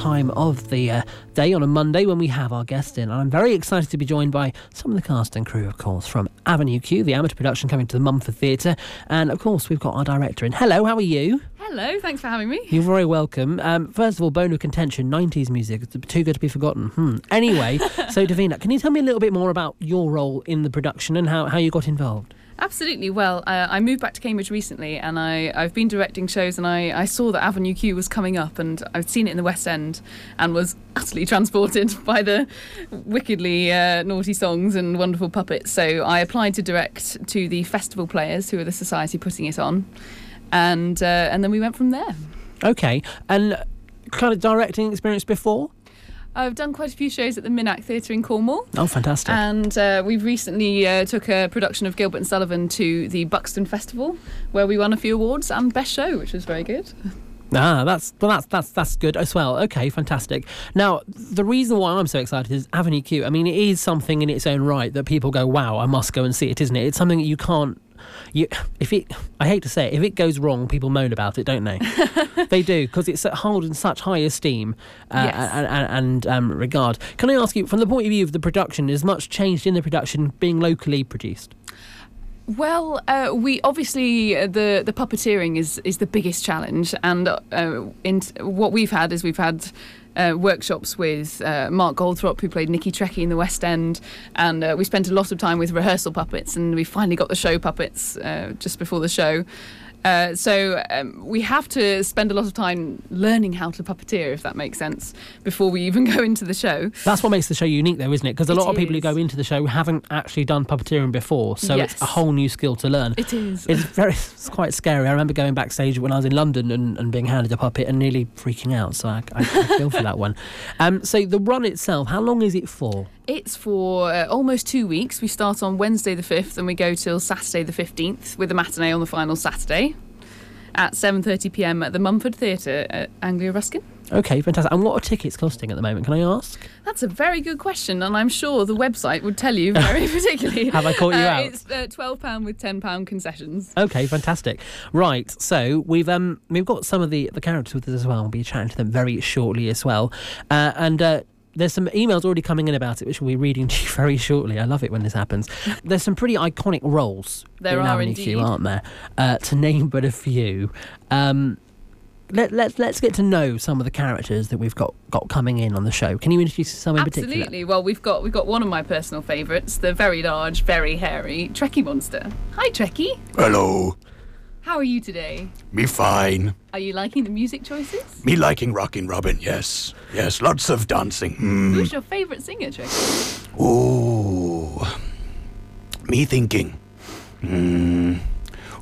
time of the uh, day on a Monday when we have our guest in. And I'm very excited to be joined by some of the cast and crew, of course, from Avenue Q, the amateur production coming to the Mumford Theatre. And of course, we've got our director in. Hello, how are you? Hello, thanks for having me. You're very welcome. Um, first of all, bone of contention, 90s music, too good to be forgotten. Hmm. Anyway, so Davina, can you tell me a little bit more about your role in the production and how, how you got involved? Absolutely. Well, uh, I moved back to Cambridge recently and I, I've been directing shows and I, I saw that Avenue Q was coming up and I'd seen it in the West End and was utterly transported by the wickedly uh, naughty songs and wonderful puppets. So I applied to direct to the festival players, who are the society putting it on, and, uh, and then we went from there. Okay. And kind of directing experience before? I've done quite a few shows at the Minack Theatre in Cornwall. Oh, fantastic. And uh, we've recently uh, took a production of Gilbert and Sullivan to the Buxton Festival, where we won a few awards and best show, which was very good. Ah, that's well, that's that's that's good as well. Okay, fantastic. Now, the reason why I'm so excited is Avenue Q. I mean, it is something in its own right that people go, "Wow, I must go and see it," isn't it? It's something that you can't. You, if it, I hate to say it, if it goes wrong, people moan about it, don't they? they do because it's held in such high esteem uh, Yes. and, and, and um, regard. Can I ask you, from the point of view of the production, is much changed in the production being locally produced? Well, uh, we obviously uh, the the puppeteering is is the biggest challenge, and uh, in what we've had is we've had. Uh, workshops with uh, Mark Goldthorp, who played Nicky Trekkie in the West End, and uh, we spent a lot of time with rehearsal puppets, and we finally got the show puppets uh, just before the show. Uh, so um, we have to spend a lot of time learning how to puppeteer, if that makes sense, before we even go into the show. That's what makes the show unique, though, isn't it? Because a It lot of people who go into the show haven't actually done puppeteering before, so it's a whole new skill to learn. It is. It's very, it's quite scary. I remember going backstage when I was in London and, and being handed a puppet and nearly freaking out. So I, I, I feel for that one. Um, so the run itself, how long is it for? It's for uh, almost two weeks. We start on Wednesday the 5th and we go till Saturday the 15th with a matinee on the final Saturday at 7:30 p.m. at the Mumford Theatre at Anglia Ruskin. Okay, fantastic. And what are tickets costing at the moment? Can I ask? That's a very good question, and I'm sure the website would tell you very particularly. Have I caught you Uh, out? It's uh, £12 with £10 concessions. Okay, fantastic. Right, so we've um we've got some of the the characters with us as well. We'll be chatting to them very shortly as well, uh, and. There's some emails already coming in about it, which we'll be reading to you very shortly. I love it when this happens. There's some pretty iconic roles There in are Avenue Q, aren't there? Uh, to name but a few. Um, let, let, let's get to know some of the characters that we've got, got coming in on the show. Can you introduce some in particular? Absolutely. Well, we've got we've got one of my personal favourites, the very large, very hairy Trekkie monster. Hi, Trekkie. Hello. How are you today? Me fine. Are you liking the music choices? Me liking Rockin' Robin, yes. Yes, lots of dancing. Hmm. Who's your favourite singer, Trekkie? Ooh. Me thinking. Hmm.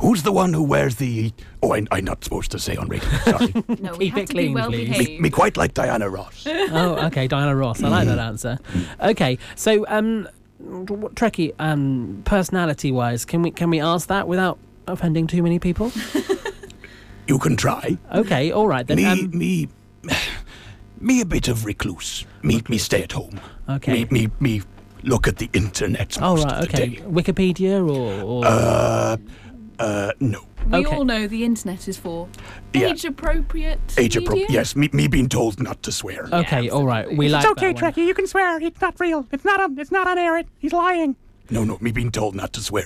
Who's the one who wears the. Oh, I, I'm not supposed to say on radio. Sorry. No, we Keep have it to clean, be well please. me, behaved. me quite like Diana Ross. oh, okay, Diana Ross. I like that answer. Okay, so um, Trekkie, um, personality-wise, can we can we ask that without offending too many people? You can try. Okay, all right then. Me, Um, me. Me a bit of recluse. Me, me stay at home. okay. Me, me, me look at the internet Oh most right, of the okay. day. Wikipedia or, or Uh, uh, no. we okay. all know the internet is for Yeah. age appropriate. Age appropriate. Yes, me, me being told not to swear. okay, all right. We like It's okay, that. Trekkie. You can swear. It's not real. It's not on. It's not on air. It- He's lying. No, no, me being told not to swear.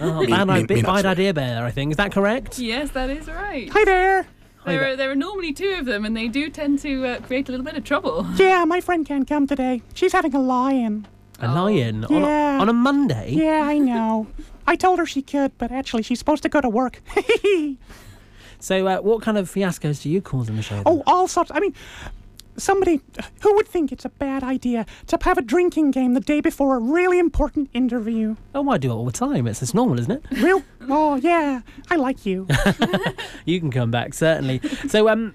Oh, Me- bad, me- i- me bit not bad swear. idea there, I think. Is that correct? Yes, that is right. Hi there. There there. are, there are normally two of them, and they do tend to uh, create a little bit of trouble. Yeah, my friend can't come today. She's having a lion. A lion on, Yeah. a, on a Monday. Yeah, I know. I told her she could, but actually she's supposed to go to work. So, uh, what kind of fiascos do you cause in the show? then? oh, all sorts. I mean, somebody who would think it's a bad idea to have a drinking game the day before a really important interview. oh, I do it all the time. It's it's normal, isn't it? Real? oh yeah, I like you. You can come back certainly. So, um,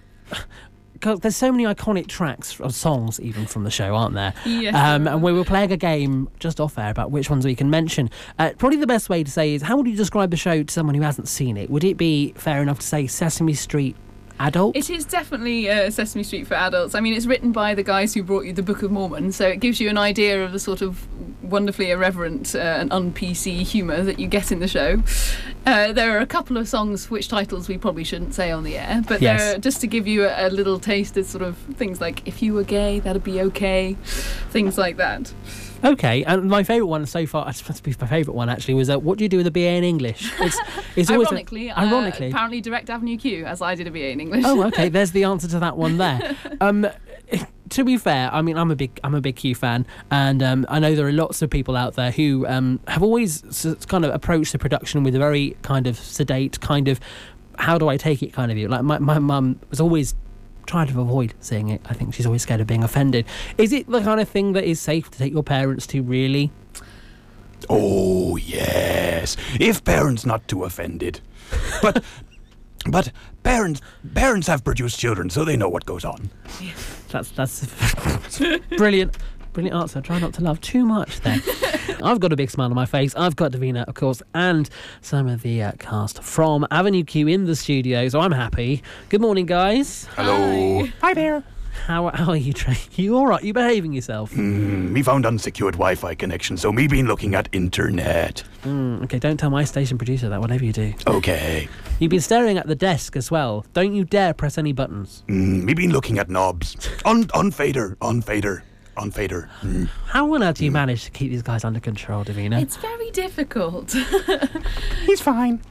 'cause there's so many iconic tracks or songs even from the show, aren't there? Yes, Um, and we were playing a game just off air about which ones we can mention. Uh, probably the best way to say is how would you describe the show to someone who hasn't seen it? Would it be fair enough to say Sesame Street adult? It is definitely uh, Sesame Street for adults. I mean, it's written by the guys who brought you the Book of Mormon, so it gives you an idea of the sort of wonderfully irreverent uh, and un-PC humour that you get in the show. Uh, there are a couple of songs which titles we probably shouldn't say on the air, but Yes. are, just to give you a, a little taste of sort of things like "If you were gay, that'd be okay," things like that. Okay, and my favourite one so far, it's supposed to be my favourite one actually, was uh, what do you do with a BA in English? It's, it's always a- Ironically, uh, ironically. apparently Direct Avenue Q, as I did a BA in English. oh, okay. There's the answer to that one there. Um, to be fair, I mean, I'm a big, I'm a big Q fan, and um, I know there are lots of people out there who um, have always s- kind of approached the production with a very kind of sedate, kind of, how do I take it kind of view. Like my my mum was always trying to avoid seeing it. I think she's always scared of being offended. Is it the kind of thing that is safe to take your parents to? Really? Oh, yes. If parents not too offended. But but parents parents have produced children, so they know what goes on. That's that's brilliant. Brilliant answer. Try not to laugh too much there. I've got a big smile on my face. I've got Davina, of course, and some of the uh, cast from Avenue Q in the studio, so I'm happy. Good morning, guys. Hello. Hi there. How, how are you, Trey? You all right? You behaving yourself? Mm, me found unsecured Wi-Fi connection, so me been looking at internet. Mm, okay, don't tell my station producer that, whatever you do. Okay. You've been staring at the desk as well. Don't you dare press any buttons. Mm, me been looking at knobs. On on fader, on fader, on fader. Mm. How on earth do you manage to keep these guys under control, Davina? It's very difficult. He's fine.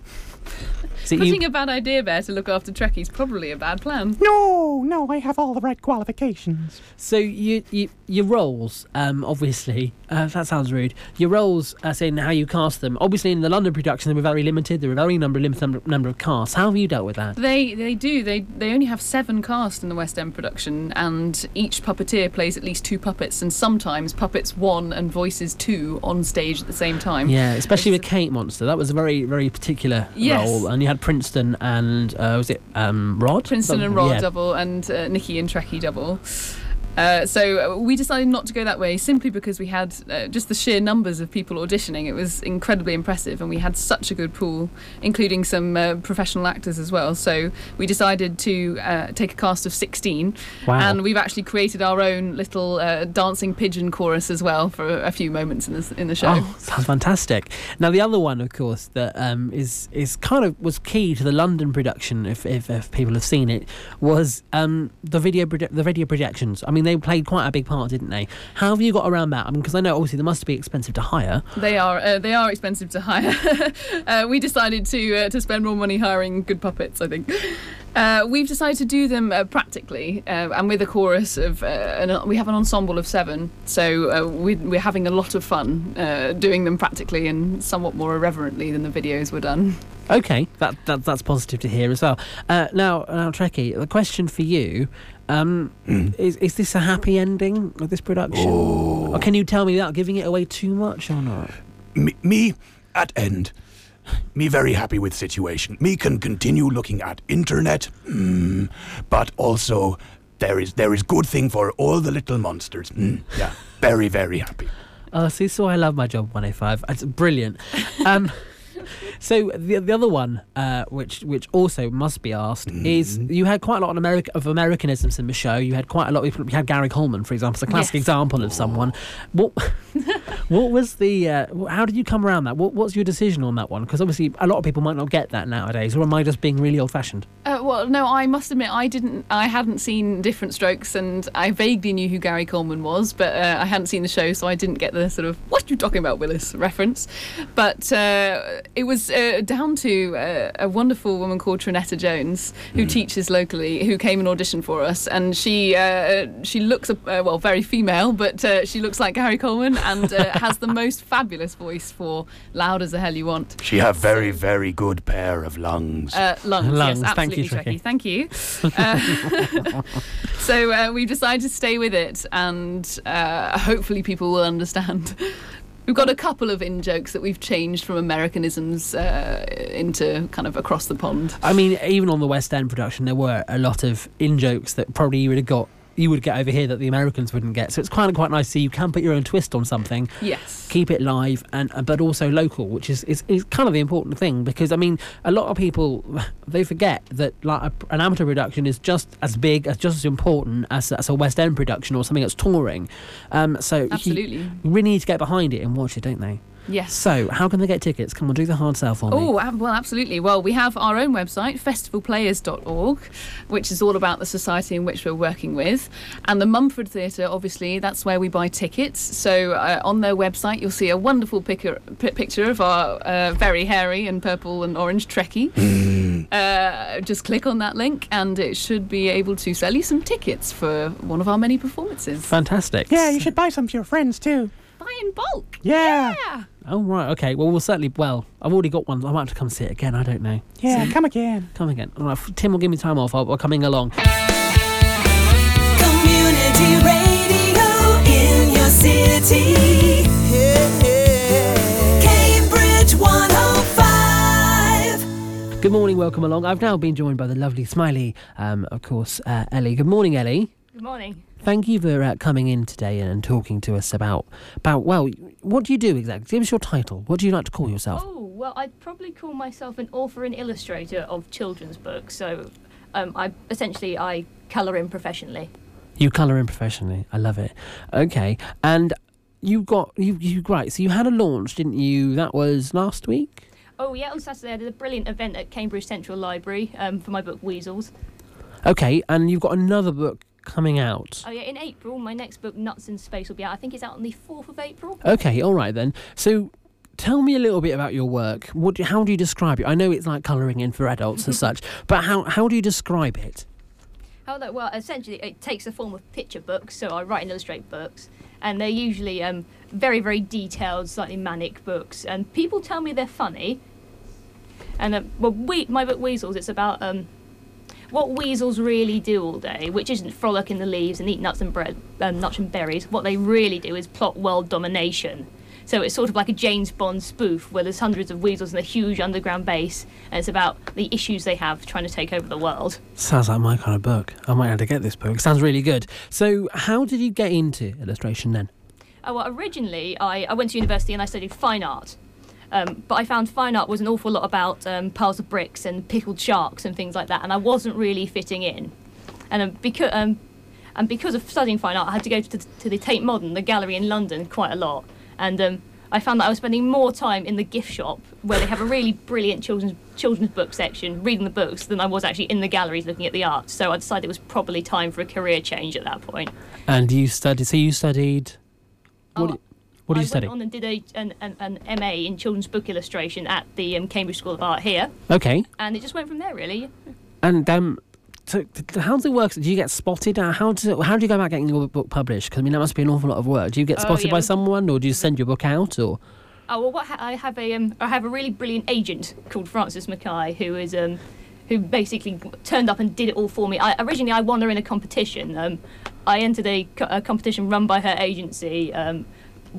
So you- Putting a bad idea there to look after Trekkie's probably a bad plan. No, no, I have all the right qualifications. So you, you your roles, um, obviously, uh, that sounds rude. Your roles, as in how you cast them. Obviously, in the London production, they were very limited. There were very number limited number, number of casts. How have you dealt with that? They they do. They they only have seven casts in the West End production, and each puppeteer plays at least two puppets, and sometimes puppets one and voices two on stage at the same time. Yeah, especially with Kate Monster, that was a very very particular Yes. role. And you had Princeton and uh, was it um, Rod? Princeton and Rod yeah. double and uh, Nicky and Trekkie double. Uh, so uh, we decided not to go that way simply because we had uh, just the sheer numbers of people auditioning. It was incredibly impressive, and we had such a good pool, including some uh, professional actors as well. So we decided to uh, take a cast of 16, Wow. and we've actually created our own little uh, dancing pigeon chorus as well for a few moments in the in the show. Oh, sounds fantastic. Now the other one, of course, that um, is is kind of was key to the London production. If if, if people have seen it, was um, the video proje- the video projections. I mean, they played quite a big part, didn't they? How have you got around that? I mean, because I know obviously they must be expensive to hire. They are uh, they are expensive to hire. uh, we decided to uh, to spend more money hiring good puppets. I think uh, we've decided to do them uh, practically uh, and with a chorus of. An, we have an ensemble of seven, so we, we're having a lot of fun doing them practically and somewhat more irreverently than the videos were done. Okay, that, that that's positive to hear as well. Uh, now, now, Trekkie, the question for you. Um, Mm. is, is this a happy ending of this production? Oh. Or can you tell me without giving it away too much or not? Me, me at end. Me very happy with situation. Me can continue looking at internet, mm, but also there is there is good thing for all the little monsters. Mm, yeah, very very happy. Oh, see, so I love my job 105. It's brilliant. Um, so the the other one, uh, which which also must be asked, is Mhm. you had quite a lot of, America, of Americanisms in the show. You had quite a lot. Of, you had Gary Coleman, for example, it's a classic Yes. example of someone. What what was the? Uh, how did you come around that? What what's your decision on that one? Because obviously a lot of people might not get that nowadays. Or am I just being really old fashioned? Uh, well, no, I must admit I didn't. I hadn't seen Diff'rent Strokes, and I vaguely knew who Gary Coleman was, but uh, I hadn't seen the show, so I didn't get the sort of "What are you talking about, Willis?" reference. But uh, it was uh, down to uh, a wonderful woman called Trinetta Jones, who teaches locally, who came and auditioned for us, and she uh, she looks uh, well very female, but uh, she looks like Gary Coleman and uh, has the most fabulous voice for "Loud as the Hell You Want." She have very very good pair of lungs. Uh, lungs, Lungs, yes, thank you, absolutely, Trekkie. Thank you. Uh, so uh, we've decided to stay with it, and uh, hopefully people will understand. We've got a couple of in jokes that we've changed from Americanisms uh, into kind of across the pond. I mean, even on the West End production, there were a lot of in jokes that probably you would have got you would get over here that the Americans wouldn't get. So it's kind of quite nice to see you can put your own twist on something, Yes. keep it live, and uh, but also local, which is, is is kind of the important thing because I mean a lot of people they forget that like a, an amateur production is just as big as just as important as, as a West End production or something that's touring. Um, so Absolutely. you really need to get behind it and watch it, don't they? Yes. So how can they get tickets? Come on, do the hard sell for me. Oh, well, absolutely. Well, we have our own website, festivalplayers.org, which is all about the society in which we're working with. And the Mumford Theatre, obviously, that's where we buy tickets. So uh, on their website, you'll see a wonderful picker, pi picture of our uh, very hairy and purple and orange Trekkie. uh, just click on that link, and it should be able to sell you some tickets for one of our many performances. Fantastic. Yeah, you should buy some for your friends too. Buy in bulk. Yeah. Yeah. Oh right, okay. Well, we'll certainly. Well, I've already got one. I might have to come see it again. I don't know. Yeah, come again. Come again. All right, Tim will give me time off. I'll, I'll coming along. Community radio in your city. Cambridge 105. Good morning. Welcome along. I've now been joined by the lovely, smiley, um, of course, uh, Ellie. Good morning, Ellie. Good morning. Thank you for uh, coming in today and talking to us about about well, what do you do exactly? Give us your title. What do you like to call yourself? Oh, well, I'd probably call myself an author and illustrator of children's books. So, um, I essentially I colour in professionally. You colour in professionally. I love it. Okay, and you got you you right. So you had a launch, didn't you? That was last week. Oh yeah, on Saturday I did a brilliant event at Cambridge Central Library um, for my book Weasels. Okay, and you've got another book coming out. Oh yeah, in April my next book Nuts in Space will be out. I think it's out on the fourth of April. Okay, all right then. So tell me a little bit about your work. What how do you describe it? I know it's like colouring in for adults and such, but how how do you describe it? How that? Well, essentially, it takes the form of picture books. So I write and illustrate books, and they're usually um, very, very detailed, slightly manic books. And people tell me they're funny. And uh, well, we, my book Weasels, it's about um, what weasels really do all day, which isn't frolic in the leaves and eat nuts and bread, um, nuts and berries. What they really do is plot world domination. So it's sort of like a James Bond spoof where there's hundreds of weasels in a huge underground base, and it's about the issues they have trying to take over the world. Sounds like my kind of book. I might have to get this book. Sounds really good. So how did you get into illustration then? Oh, well, originally, I, I went to university and I studied fine art. Um, but I found fine art was an awful lot about um, piles of bricks and pickled sharks and things like that, and I wasn't really fitting in. And um, because um, and because of studying fine art, I had to go to, to the Tate Modern, the gallery in London, quite a lot. And um, I found that I was spending more time in the gift shop, where they have a really brilliant children's children's book section, reading the books, than I was actually in the galleries looking at the art. So I decided it was probably time for a career change at that point. And you studied. So you studied. What? Oh, do you, what do I you study? went on and did a, an, an, an MA in children's book illustration at the um, Cambridge School of Art here, Okay. and it just went from there really. And um, so how does it work? Do you get spotted? Uh, How does it, How do you go about getting your book published? Because I mean, that must be an awful lot of work. Do you get Oh, spotted yeah, by someone, or do you send your book out, or? Oh well, what ha- I have a um, I have a really brilliant agent called Frances McKay who is um, who basically turned up and did it all for me. I, originally, I won her in a competition. Um, I entered a, co- a competition run by her agency. Um,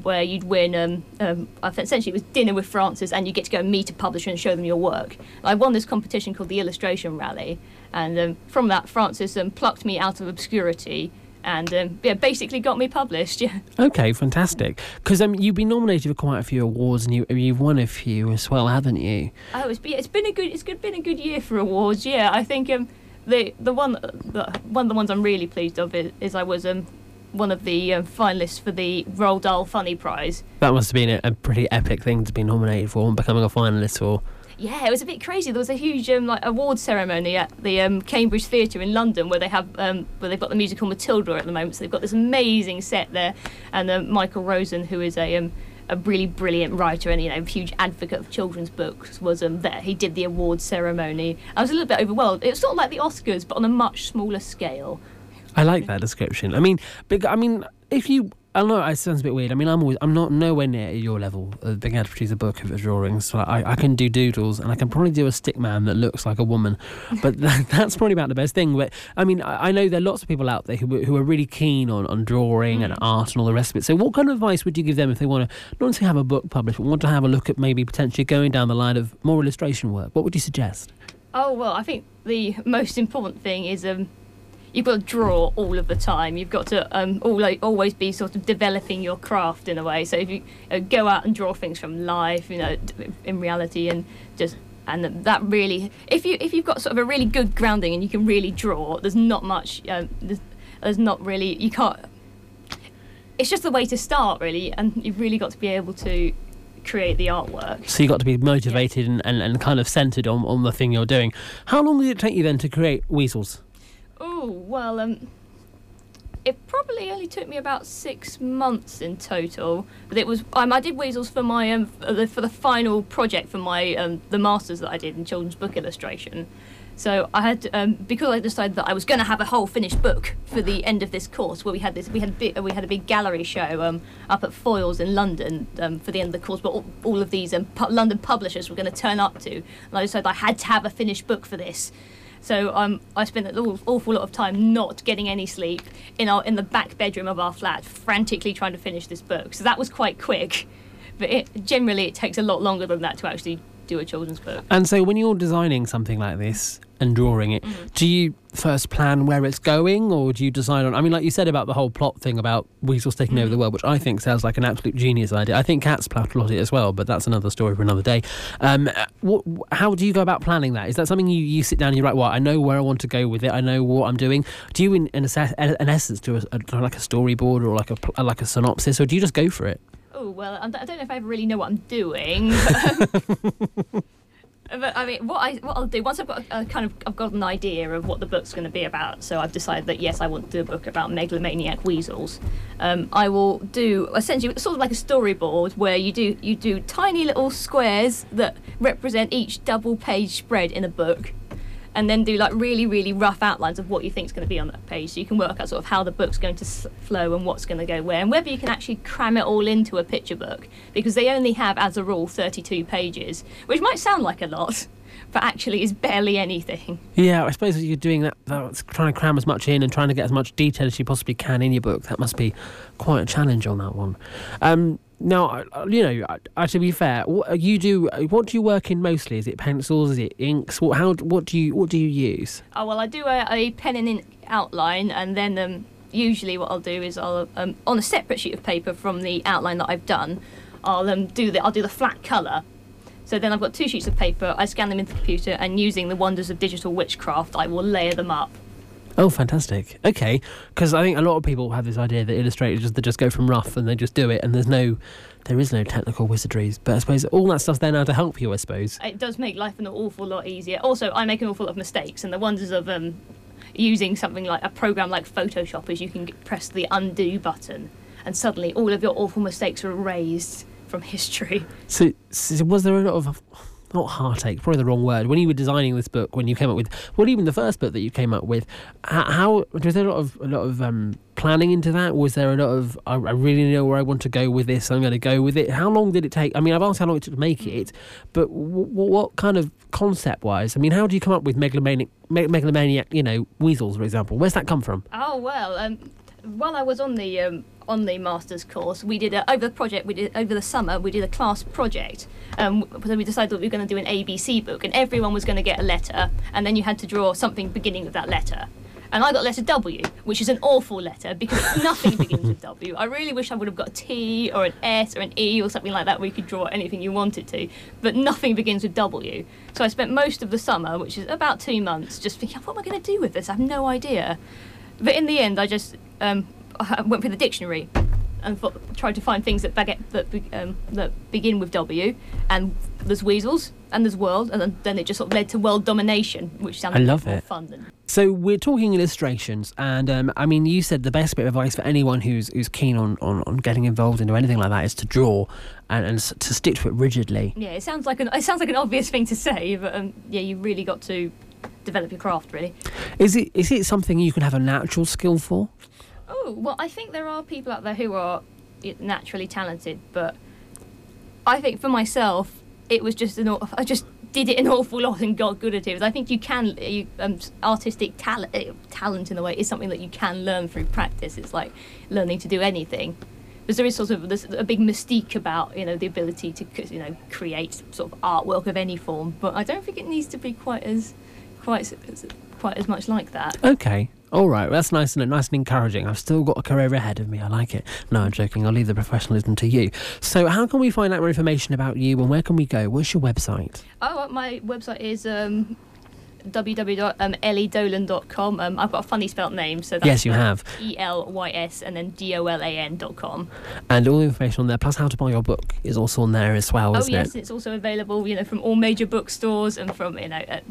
where you'd win, um, um, essentially it was dinner with Frances, and you get to go and meet a publisher and show them your work. I won this competition called the Illustration Rally, and um, from that, Frances um, plucked me out of obscurity and um, yeah, basically got me published. Yeah. Okay, fantastic. Because um, you've been nominated for quite a few awards, and you you've won a few as well, haven't you? Oh, it's been, it's been a good it's good, been a good year for awards. Yeah, I think um the the one the, one of the ones I'm really pleased of is, is I was um one of the um, finalists for the Roald Dahl Funny Prize. That must have been a, a pretty epic thing to be nominated for and becoming a finalist for. Yeah, it was a bit crazy. There was a huge um, like award ceremony at the um, Cambridge Theatre in London where they have um, where they've got the musical Matilda at the moment. So they've got this amazing set there, and um, Michael Rosen, who is a um, a really brilliant writer and you know huge advocate of children's books, was um, there. He did the award ceremony. I was a little bit overwhelmed. It was sort of like the Oscars, but on a much smaller scale. I like that description. I mean, big. I mean, if you, I don't know it sounds a bit weird. I mean, I'm always, I'm not nowhere near your level of being able to produce a book of drawings. So I, I can do doodles, and I can probably do a stick man that looks like a woman, but that, that's probably about the best thing. But I mean, I, I know there are lots of people out there who who are really keen on on drawing and art and all the rest of it. So, what kind of advice would you give them if they want to not only have a book published, but want to have a look at maybe potentially going down the line of more illustration work? What would you suggest? Oh well, I think the most important thing is um, you've got to draw all of the time. You've got to um, all, like, always be sort of developing your craft in a way. So if you uh, go out and draw things from life, you know, in reality, and just and that really, if you if you've got sort of a really good grounding and you can really draw, there's not much. Um, there's, there's not really you can't. It's just the way to start, really, and you've really got to be able to create the artwork. So you've got to be motivated and, and, and kind of centered on, on the thing you're doing. How long did it take you then to create Weasels? Oh well, um, it probably only took me about six months in total. But it was um, I did weasels for my um, for the, final project for my um, the masters that I did in children's book illustration. So I had um, because I decided that I was going to have a whole finished book for the end of this course, where we had this we had we had a big gallery show um, up at Foyles in London um, for the end of the course, but all, all of these um, pu- London publishers were going to turn up to, and I decided I had to have a finished book for this. So um, I spent an aw- awful lot of time not getting any sleep in our in the back bedroom of our flat, frantically trying to finish this book. So that was quite quick, but it, generally it takes a lot longer than that to actually do a children's book. And so when you're designing something like this and drawing it, do you first plan where it's going or do you decide on I mean like you said about the whole plot thing about weasels taking over the world, which I think sounds like an absolute genius idea. I think cats plot it as well, but that's another story for another day. Um, what, how do you go about planning that? Is that something you, you sit down and you're like, well, I know where I want to go with it. I know what I'm doing. Do you, in, in, a, in essence, do a, a, like a storyboard or like a like a synopsis, or do you just go for it? Oh well, I don't know if I ever really know what I'm doing. But, but I mean, what I what I'll do once I've got a kind of I've got an idea of what the book's going to be about. So I've decided that yes, I want to do a book about megalomaniac weasels. Um, I will do essentially sort of like a storyboard where you do you do tiny little squares that represent each double page spread in a book. And then do like really, really rough outlines of what you think is going to be on that page, so you can work out sort of how the book's going to flow and what's going to go where, and whether you can actually cram it all into a picture book, because they only have, as a rule, 32 pages, which might sound like a lot, but actually is barely anything. Yeah, I suppose you're doing that, that's trying to cram as much in and trying to get as much detail as you possibly can in your book. That must be quite a challenge on that one. Um, now, uh, you know, uh, uh, to be fair, what you do, uh, what do you work in mostly? Is it pencils? Is it inks? What, how, what do you, what do you use? Oh well, I do a, a pen and ink outline, and then um, usually what I'll do is I'll um, on a separate sheet of paper from the outline that I've done, I'll um, do the I'll do the flat colour. So then I've got two sheets of paper. I scan them into the computer, and using the wonders of digital witchcraft, I will layer them up. Oh, fantastic. Okay, because I think a lot of people have this idea that illustrators just, they just go from rough and they just do it, and there's no, there is no technical wizardries. But I suppose all that stuff's there now to help you. I suppose. It does make life an awful lot easier. Also, I make an awful lot of mistakes, and the wonders of um, using something like a program like Photoshop is you can press the undo button, and suddenly all of your awful mistakes are erased from history. So, so was there a lot of not heartache, probably the wrong word. When you were designing this book, when you came up with, well, even the first book that you came up with, how, was there a lot of a lot of um, planning into that? Was there a lot of I, I really know where I want to go with this. I'm going to go with it. How long did it take? I mean, I've asked how long it took to make it, but w- what kind of concept wise? I mean, how do you come up with megalomaniac, me- megalomaniac, you know, weasels, for example? Where's that come from? Oh well, um, while I was on the um, on the masters course, we did a, over the project. We did over the summer. We did a class project. Um, so we decided that we were going to do an ABC book, and everyone was going to get a letter, and then you had to draw something beginning with that letter. And I got letter W, which is an awful letter because nothing begins with W. I really wish I would have got a T or an S or an E or something like that where you could draw anything you wanted to, but nothing begins with W. So I spent most of the summer, which is about two months, just thinking, what am I going to do with this? I have no idea. But in the end, I just um, I went through the dictionary and fo- tried to find things that, baguette, that, be- um, that begin with W. And there's weasels and there's world, and then, then it just sort of led to world domination, which sounded I love more it. fun than. So we're talking illustrations, and um, I mean, you said the best bit of advice for anyone who's who's keen on, on, on getting involved into anything like that is to draw and, and to stick to it rigidly. Yeah, it sounds like an it sounds like an obvious thing to say, but um, yeah, you really got to develop your craft really. Is it is it something you can have a natural skill for? Oh well, I think there are people out there who are naturally talented, but I think for myself, it was just an aw- I just did it an awful lot and got good at it. I think you can you, um, artistic talent talent in a way is something that you can learn through practice. It's like learning to do anything. Because there is sort of a big mystique about you know the ability to you know create sort of artwork of any form, but I don't think it needs to be quite as quite quite as much like that. Okay. All right, well, that's nice and nice and encouraging. I've still got a career ahead of me. I like it. No, I'm joking. I'll leave the professionalism to you. So, how can we find out more information about you, and where can we go? What's your website? Oh, my website is um, www.elysdolan.com. Um, I've got a funny spelt name, so that's Yes, you have, E L Y S and then D O L A N dot com. and all the information on there, plus how to buy your book, is also on there as well, Oh yes, it? it's also available, you know, from all major bookstores and from you know at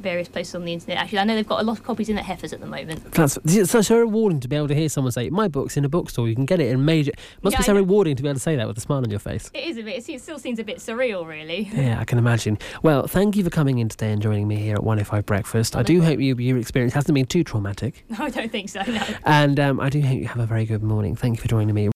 various places on the internet. Actually, I know they've got a lot of copies in at Heffers at the moment. That's it's so, so rewarding to be able to hear someone say, "My book's in a bookstore. You can get it in major." Must Yeah, be so rewarding to be able to say that with a smile on your face. It is a bit. It still seems a bit surreal, really. Yeah, I can imagine. Well, thank you for coming in today and joining me here at 105 Breakfast. I do hope you, your experience hasn't been too traumatic. No, I don't think so. No. And um, I do hope you have a very good morning. Thank you for joining me.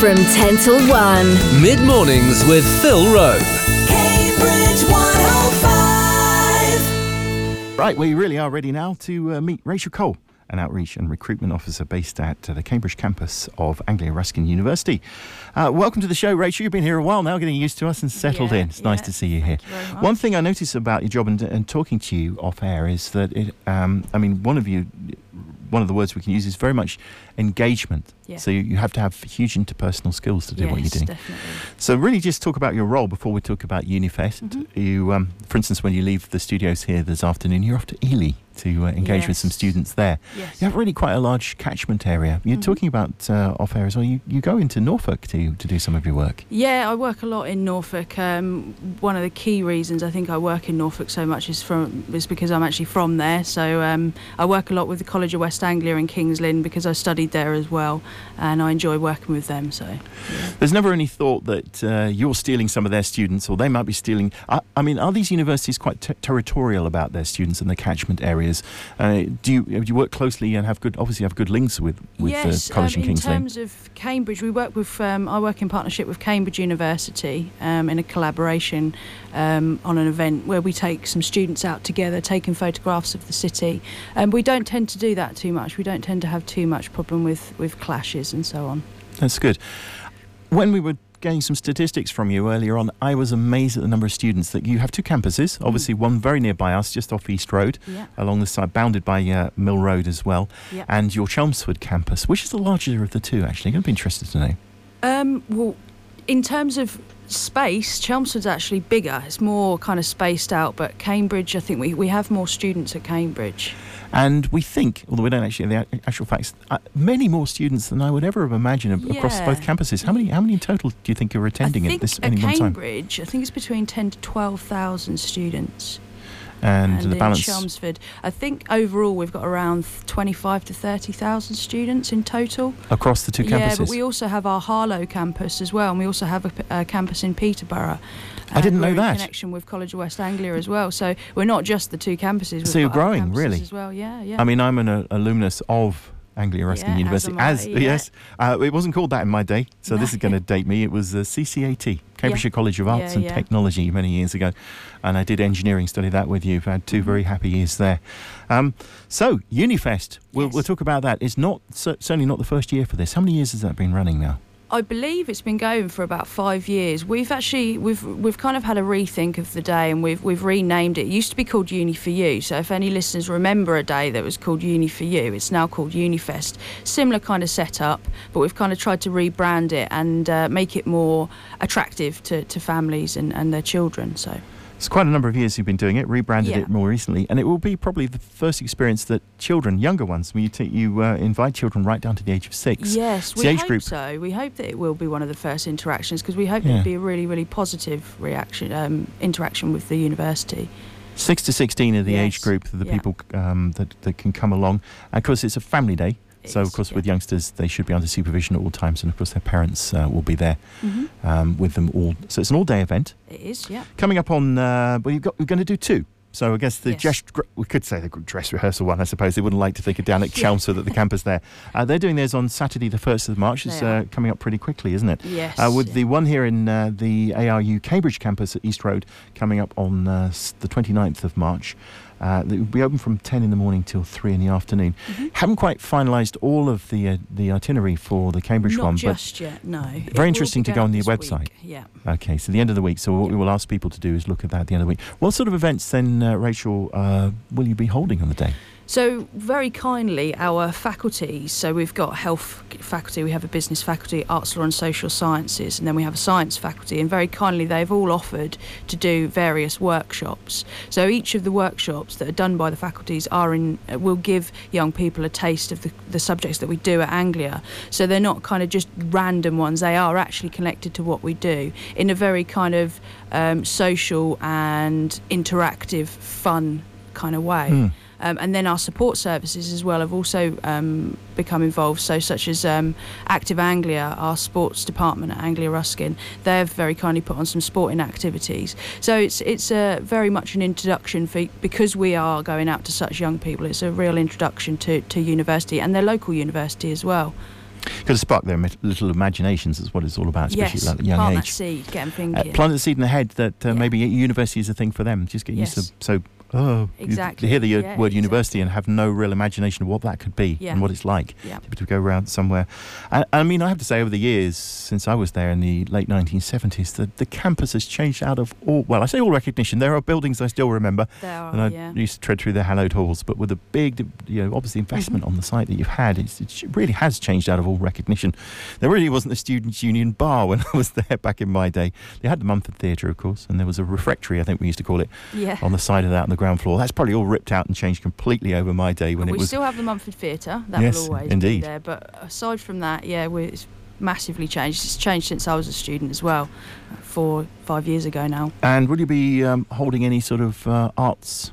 From 10 till 1. Mid mornings with Phil Rowe. Cambridge 105. Right, we really are ready now to uh, meet Rachel Cole, an outreach and recruitment officer based at uh, the Cambridge campus of Anglia Ruskin University. Uh, welcome to the show, Rachel. You've been here a while now, getting used to us and settled Yeah, in. It's nice to see you here. Thank you very much. One thing I notice about your job and, and talking to you off air is that it, um, I mean, one of you, one of the words we can use is very much engagement. Yeah. So you, you have to have huge interpersonal skills to do what you're doing. definitely. So really, just talk about your role before we talk about Unifest. Mhm. You, um, for instance, when you leave the studios here this afternoon, you're off to Ely to uh, engage with some students there. Yes. You have really quite a large catchment area. You're Mhm. talking about uh, off air as well. You, you go into Norfolk to to do some of your work. Yeah, I work a lot in Norfolk. Um, one of the key reasons I think I work in Norfolk so much is from is because I'm actually from there. So um, I work a lot with the College of West Anglia in Kings Lynn because I studied there as well, and I enjoy working with them. So There's never any thought that uh, you're stealing some of their students, or they might be stealing. I, I mean, are these universities quite ter- territorial about their students and their catchment areas? Uh, do you do you work closely and have good, obviously have good links with with yes, the college um, in Kings in terms of Cambridge, we work with. Um, I work in partnership with Cambridge University um, in a collaboration um, on an event where we take some students out together, taking photographs of the city. Um, we don't tend to do that too much. We don't tend to have too much problem with with clashes and so on. That's good. When we were getting some statistics from you earlier on, I was amazed at the number of students that you have two campuses. Mm. Obviously, one very nearby us, just off East Road, Yeah. along the side, bounded by uh, Mill Road as well, Yeah. and your Chelmsford campus. Which is the larger of the two, actually? I'm going to be interested to know. Um, well, in terms of space, Chelmsford's actually bigger. It's more kind of spaced out, but Cambridge, I think we, we have more students at Cambridge. And we think, although we don't actually have the actual facts, uh, many more students than I would ever have imagined ab- across both campuses. How many? How many in total do you think you're attending I at this at any one time? Cambridge, I think it's between 10 to 12,000 students. And, the in balance. Chelmsford, I think overall we've got around 25 to 30,000 students in total. Across the two campuses. Yeah, but we also have our Harlow campus as well, and we also have a campus in Peterborough. I didn't know that. In connection with College of West Anglia as well. So we're not just the two campuses. We've So you're growing, really? As well, yeah, yeah. I mean, I'm an uh, alumnus of Anglia Ruskin Yeah, as University. am I, yeah. yes, uh, it wasn't called that in my day, so this is going to date me. It was uh, CCAT, Cambridgeshire College of Yeah, Arts and yeah. Technology, many years ago, and I did engineering study that with you. I've had Mm-hmm. 2 very happy years there. Um, so Unifest, we'll, Yes. we'll talk about that. It's not certainly not the first year for this. How many years has that been running now? I believe it's been going for about five years. We've actually we've we've kind of had a rethink of the day and we've we've renamed it. It used to be called Uni for You. So if any listeners remember a day that was called Uni for You, it's now called Unifest. Similar kind of setup, but we've kind of tried to rebrand it and uh, make it more attractive to, to families and, and their children. So It's quite a number of years you've been doing it, rebranded Yeah. it more recently, and it will be probably the first experience that children, younger ones, when you, t- you uh, invite children right down to the age of six. yes, It's we age hope group. so. We hope that it will be one of the first interactions because we hope Yeah. it'll be a really really positive reaction um, interaction with the university. Six to sixteen are the age Yes, group, the yeah. people um, that, that can come along. And of course, it's a family day. So, of course, yeah. with youngsters, they should be under supervision at all times. And, of course, their parents uh, will be there hmm um, with them all. So, it's an all day event. It is, yeah. Coming up on, uh, well, you've got, we're going to do two. So, I guess the Yes. dress, we could say the dress rehearsal one, I suppose. They wouldn't like to think of down at. Chelmsford at the campus there. Uh, they're doing theirs on Saturday, the 1st of March. It's uh, coming up pretty quickly, isn't it? Yes. Uh, with yeah. the one here in uh, the ARU Cambridge campus at East Road coming up on uh, the 29th of March. Uh, it will be open from 10 in the morning till 3 in the afternoon. Mm-hmm. Haven't quite finalised all of the uh, the itinerary for the Cambridge Not one, just yet, no. Very be interesting to go on the website. week, Yeah. okay, so the end of the week. So what we will ask people to do is look at that at the end of the week. What sort of events then, uh, Rachel, uh, will you be holding on the day? So, very kindly, our faculties so we've got health faculty, we have a business faculty, arts, law, and social sciences, and then we have a science faculty. And very kindly, they've all offered to do various workshops. So, each of the workshops that are done by the faculties are in, will give young people a taste of the, the subjects that we do at Anglia. So, they're not kind of just random ones, they are actually connected to what we do in a very kind of um, social and interactive, fun kind of way. Hmm. Um, and then our support services as well have also um, become involved. So, such as um, Active Anglia, our sports department at Anglia Ruskin, they've very kindly put on some sporting activities. So it's it's uh, very much an introduction for because we are going out to such young people. It's a real introduction to, to university and their local university as well. Got to spark their little imaginations. Is what it's all about, especially yes, at a young plant that age. seed, get them Uh, plant the seed in the head that uh, maybe university is a thing for them. Just get used to so. Oh, Exactly, They hear the uh, yeah, word university and have no real imagination of what that could be Yeah. and what it's like Yeah. to, go around somewhere. I, I mean, I have to say, over the years since I was there in the late 1970s, the, the campus has changed out of all. Well, I say all recognition. There are buildings I still remember, There are, and I yeah. used to tread through the hallowed halls. But with the big, you know, obviously investment on the site that you've had, it's, it really has changed out of all recognition. There really wasn't a students' union bar when I was there back in my day. They had the Mumford Theatre, of course, and there was a refectory, I think we used to call it, Yeah. on the side of that on the ground floor. That's probably all ripped out and changed completely over my day when we it was. We still have the Mumford Theatre. That Yes, will always indeed. be there. But aside from that, yeah, we it's massively changed. It's changed since I was a student as well, four, five years ago now. and will you be um, holding any sort of uh, arts?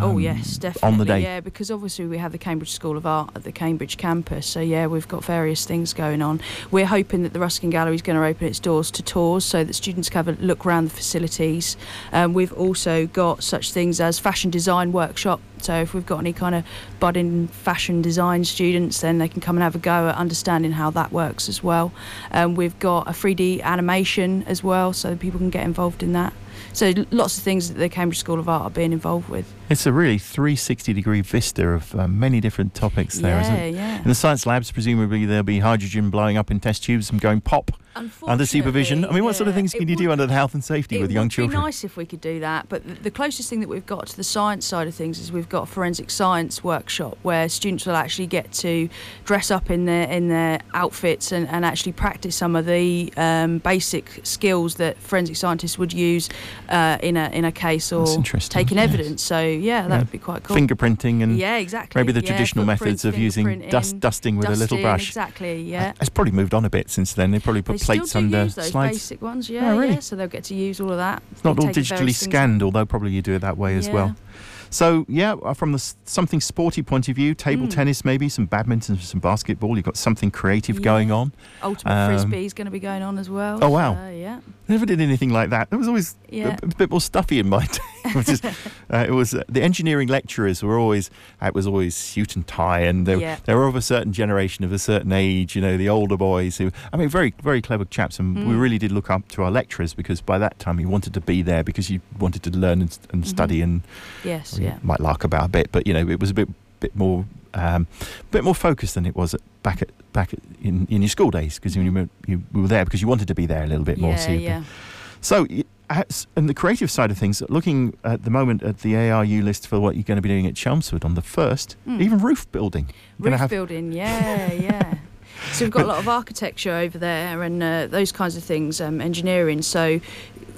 Oh um, yes, definitely. On the day. yeah, because obviously we have the Cambridge School of Art at the Cambridge campus. So yeah, we've got various things going on. We're hoping that the Ruskin Gallery is going to open its doors to tours, so that students can have a look around the facilities. Um, we've also got such things as fashion design workshop. So if we've got any kind of budding fashion design students, then they can come and have a go at understanding how that works as well. Um, we've got a 3D animation as well, so people can get involved in that. So lots of things that the Cambridge School of Art are being involved with. It's a really 360 degree vista of uh, many different topics there, not it? yeah. In the science labs, presumably there'll be hydrogen blowing up in test tubes and going pop under supervision. I mean, what sort of things can you do under the health and safety with young children? It would be nice if we could do that, but th- the closest thing that we've got to the science side of things is we've got a forensic science workshop where students will actually get to dress up in their in their outfits and, and actually practice some of the um, basic skills that forensic scientists would use uh, in a in a case or taking yes. evidence. So yeah, that Yeah. would be quite cool. Fingerprinting and yeah, exactly. maybe the Yeah, traditional methods of using dust dusting with a little brush. Exactly. Yeah. It's probably moved on a bit since then. They probably put they plates under use those slides. basic ones, yeah, Oh, really? yeah. So they'll get to use all of that. It's not all digitally scanned, although probably you do it that way as well. So yeah, uh, from the something sporty point of view, table Mm. tennis, maybe some badminton, some basketball. You've got something creative going on. Ultimate Um, frisbee is going to be going on as well. Oh, wow. so, yeah. Never did anything like that. It was always a- Yeah. a, bit more stuffy in my day. Uh, it was uh, the engineering lecturers were always it was always suit and tie, and they, Yeah. they were of a certain generation, of a certain age. You know, the older boys who I mean, very very clever chaps, and we Mm. really did look up to our lecturers because by that time you wanted to be there because you wanted to learn and, and Mhm. study and Yes, well, yeah. might lark about a bit, but you know, it was a bit bit more um, bit more focused than it was at, back at back at, in in your school days because you, were- you were there because you wanted to be there a little bit more. Yeah, so yeah. so, and the creative side of things, looking at the moment at the ARU list for what you're going to be doing at Chelmsford on the first, Mm. even roof building. You're Roof have- building, yeah, yeah. So we've got a lot of architecture over there and uh, those kinds of things, um, engineering. So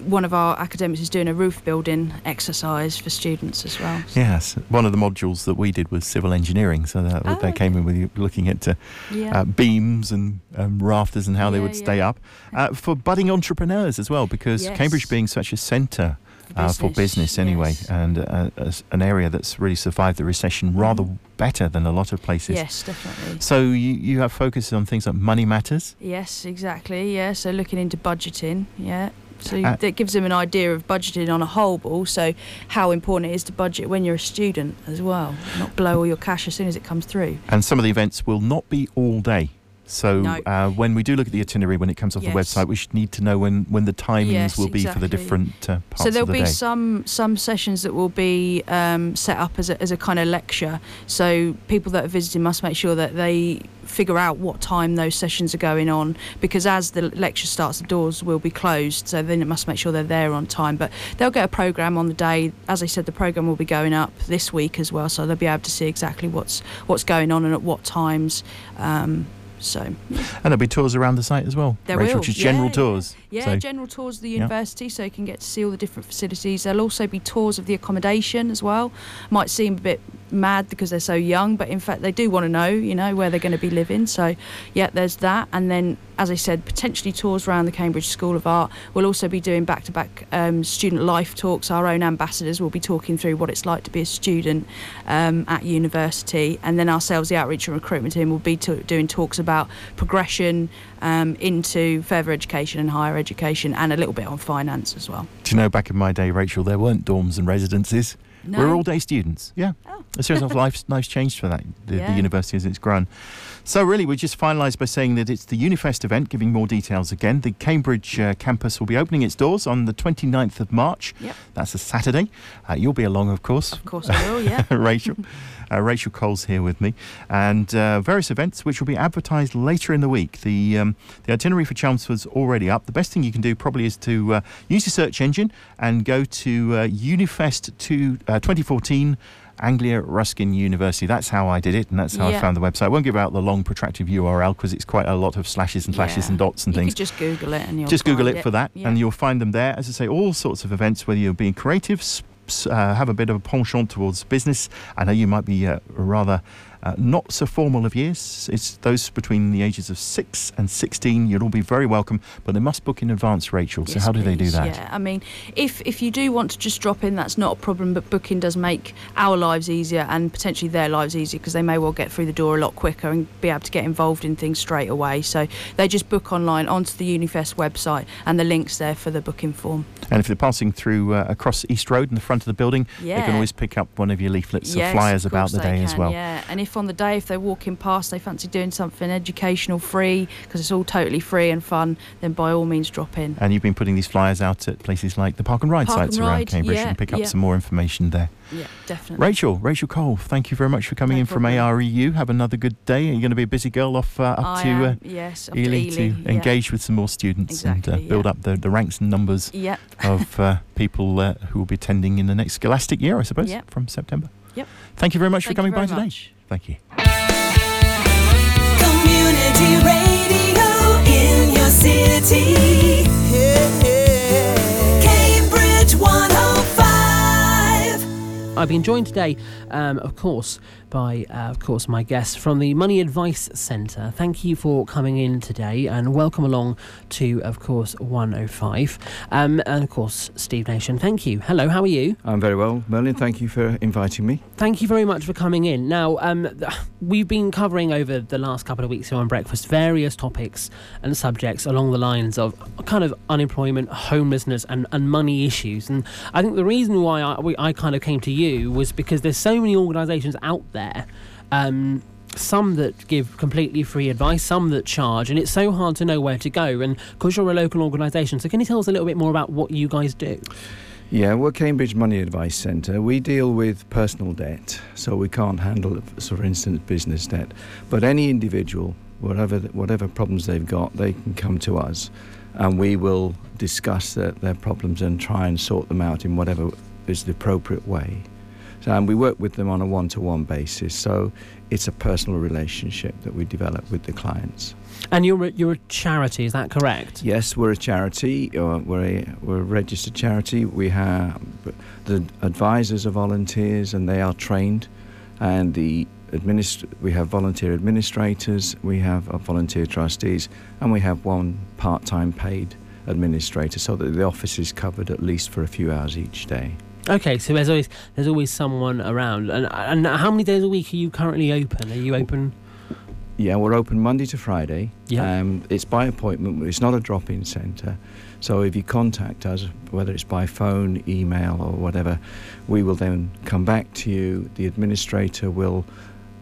one of our academics is doing a roof building exercise for students as well. Yes, one of the modules that we did was civil engineering, so that Oh, they came in with you looking at uh, Yeah. uh, beams and um, rafters and how they would stay yeah. up uh, for budding entrepreneurs as well, because Yes. Cambridge being such a centre. Uh, for business, anyway, yes. and uh, an area that's really survived the recession rather Mhm. better than a lot of places. Yes, definitely. So you, you have focus on things like money matters. Yes, exactly. Yeah, so looking into budgeting. Yeah. So Uh, that gives them an idea of budgeting on a whole, but also how important it is to budget when you're a student as well. Not blow all your cash as soon as it comes through. And some of the events will not be all day. So No. uh, when we do look at the itinerary when it comes off the website, we should need to know when, when the timings Yes, will be for the different uh, parts So there'll of the be day. some some sessions that will be um, set up as a, as a kind of lecture. So people that are visiting must make sure that they figure out what time those sessions are going on because as the lecture starts, the doors will be closed. So then it must make sure they're there on time. But they'll get a program on the day. As I said, the program will be going up this week as well, so they'll be able to see exactly what's what's going on and at what times. Um, so And there'll be tours around the site as well. There Rachel, will, just general yeah. tours. Yeah, So- general tours of the Yeah. university so you can get to see all the different facilities. There'll also be tours of the accommodation as well. Might seem a bit mad because they're so young, but in fact they do want to know, you know, where they're going to be living. So yeah, there's that. And then as I said, potentially tours around the Cambridge School of Art. We'll also be doing back-to-back um, student life talks. Our own ambassadors will be talking through what it's like to be a student um, at university, and then ourselves, the outreach and recruitment team, will be to- doing talks about progression um, into further education and higher education, and a little bit on finance as well. Do you know, back in my day, Rachel, there weren't dorms and residences. No. We're all day students. Yeah. Oh. As soon as life's, life's changed for that, the, Yeah. the university as it's grown. So, really, we just finalised by saying that it's the Unifest event, giving more details again. The Cambridge uh, campus will be opening its doors on the 29th of March. Yep. That's a Saturday. Uh, you'll be along, of course. Of course, I will. Yeah. Rachel. Uh, Rachel Cole's here with me, and uh, various events which will be advertised later in the week. The um, the itinerary for Chelmsford's already up. The best thing you can do probably is to uh, use your search engine and go to uh, Unifest to, uh, 2014. Anglia Ruskin University. That's how I did it, and that's how I found the website. I won't give out the long, protracted URL because it's quite a lot of slashes and flashes Yeah. and dots and you things. just Google it and you'll Just Google find it for that, Yeah. and you'll find them there. As I say, all sorts of events, whether you're being creative, s- s- uh, have a bit of a penchant towards business. I know you might be uh, rather uh, not so formal of years. It's those between the ages of six and 16. You'll all be very welcome, but they must book in advance, Rachel. So, Yes, how do they do that? Yeah, I mean, if if you do want to just drop in, that's not a problem. But booking does make our lives easier and potentially their lives easier because they may well get through the door a lot quicker and be able to get involved in things straight away. So they just book online onto the Unifest website, and the links there for the booking form. And if they're passing through uh, across East Road in the front of the building, they can always pick up one of your leaflets Yes, or flyers about the day as well. Yeah, and if on the day if they're walking past they fancy doing something educational free because it's all totally free and fun, then by all means drop in. And you've been putting these flyers out at places like the Park and Ride Park sites and around Ride, Cambridge yeah, and pick up yeah. some more information there. Yeah, definitely. Rachel, Rachel Cole, thank you very much for coming No in from. ARU. Have another good day. You're you going to be a busy girl off uh, up I to uh, yes, Ely Ely, to yeah. engage with some more students and uh, build up the, the ranks and numbers Yep. of uh, people uh, who will be attending in the next scholastic year, I suppose, Yep. from September. Yep. Thank you very much Thank for coming by very today. Much. Thank you. Community radio in your city. Cambridge 105. I've been joined today, um, of course, by, uh, of course, my guests from the Money Advice Centre. Thank you for coming in today and welcome along to, of course, 105. Um, and, of course, Steve Nation, thank you. Hello, how are you? I'm very well, Merlin. Thank you for inviting me. Thank you very much for coming in. Now, um, we've been covering over the last couple of weeks here on Breakfast various topics and subjects along the lines of kind of unemployment, homelessness, and, and money issues. And I think the reason why I, we, I kind of came to you was because there's so many organisations out there. Um, some that give completely free advice, some that charge, and it's so hard to know where to go. And because you're a local organisation, so can you tell us a little bit more about what you guys do? Yeah, we're Cambridge Money Advice Centre. We deal with personal debt, so we can't handle, so for instance, business debt. But any individual, whatever whatever problems they've got, they can come to us, and we will discuss their, their problems and try and sort them out in whatever is the appropriate way. And we work with them on a one-to-one basis. So it's a personal relationship that we develop with the clients. And you're a, you're a charity, is that correct? Yes, we're a charity. Uh, we're a, we're a registered charity. We have the advisors are volunteers and they are trained, and the administ- we have volunteer administrators, we have uh, volunteer trustees, and we have one part-time paid administrator, so that the office is covered at least for a few hours each day. Okay, so there's always there's always someone around. And and how many days a week are you currently open? Are you open? Yeah, we're open Monday to Friday. Yeah. Um, it's by appointment. It's not a drop-in centre. So if you contact us, whether it's by phone, email, or whatever, we will then come back to you. The administrator will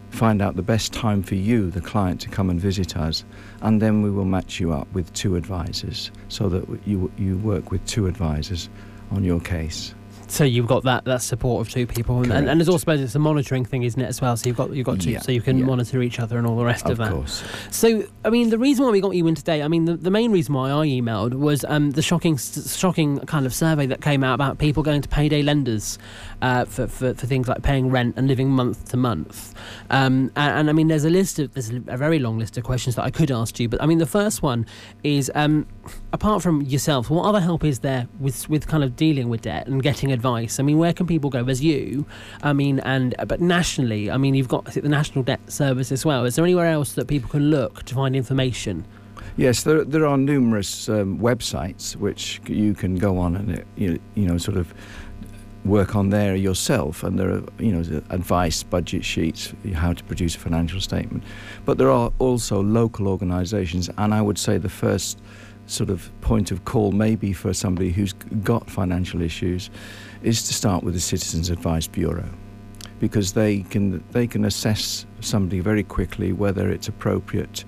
find out the best time for you, the client, to come and visit us, and then we will match you up with two advisors so that you you work with two advisors on your case. So you've got that that support of two people, and, and, and there's also it's a monitoring thing, isn't it, as well? So you've got you've got two, Yeah, so you can yeah. monitor each other and all the rest of, Of that. course. So I mean, the reason why we got you in today, I mean, the, the main reason why I emailed was um, the shocking shocking kind of survey that came out about people going to payday lenders uh, for, for for things like paying rent and living month to month. Um, and, and I mean, there's a list of there's a very long list of questions that I could ask you, but I mean, the first one is um, apart from yourself, what other help is there with with kind of dealing with debt and getting advice? I mean, where can people go? There's you, I mean, and but nationally, I mean, you've got the National Debt Service as well. Is there anywhere else that people can look to find information? Yes, there, there are numerous um, websites which you can go on and uh, you, you know sort of work on there yourself, and there are you know advice, budget sheets, how to produce a financial statement. But there are also local organisations, and I would say the first sort of point of call maybe for somebody who's got financial issues is to start with the Citizens Advice Bureau because they can they can assess somebody very quickly whether it's appropriate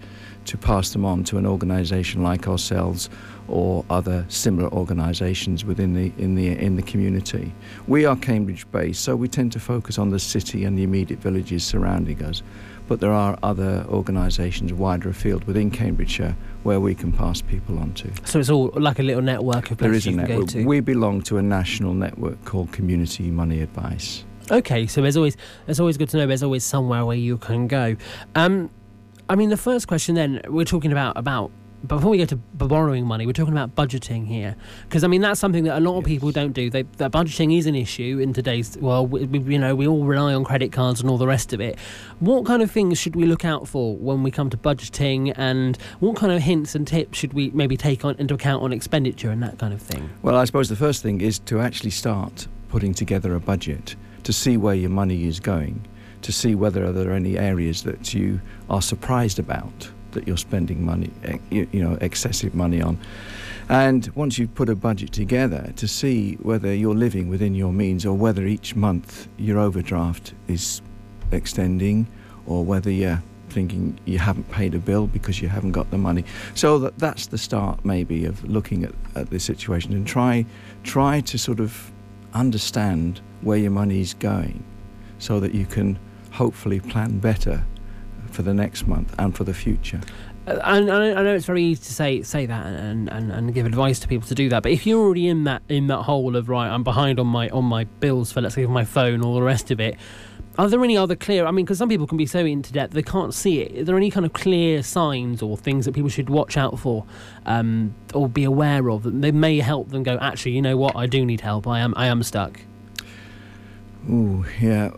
to pass them on to an organisation like ourselves or other similar organisations within the in the in the community. We are Cambridge based, so we tend to focus on the city and the immediate villages surrounding us. But there are other organisations wider afield within Cambridgeshire where we can pass people on to. So it's all like a little network of There places is a you can network. go to. We belong to a national network called Community Money Advice. Okay, so there's always there's always good to know. There's always somewhere where you can go. Um, I mean, the first question then we're talking about about before we get to borrowing money, we're talking about budgeting here because I mean that's something that a lot of people don't do. They, that budgeting is an issue in today's well. We, we, you know, we all rely on credit cards and all the rest of it. What kind of things should we look out for when we come to budgeting, and what kind of hints and tips should we maybe take on into account on expenditure and that kind of thing? Well, I suppose the first thing is to actually start putting together a budget to see where your money is going, to see whether there are any areas that you are surprised about that you're spending money, eh, you, know, excessive money on. And once you've put a budget together, to see whether you're living within your means or whether each month your overdraft is extending or whether you're thinking you haven't paid a bill because you haven't got the money. So that that's the start maybe of looking at, at the situation and try try to sort of understand where your money's going so that you can hopefully plan better for the next month and for the future. Uh, and I know it's very easy to say say that and, and, and give advice to people to do that. But if you're already in that in that hole of right, I'm behind on my on my bills for let's say my phone, all the rest of it. Are there any other clear? I mean, because some people can be so into debt they can't see it. Are there any kind of clear signs or things that people should watch out for, um, or be aware of that they may help them go? Actually, you know what? I do need help. I am I am stuck. Ooh, yeah.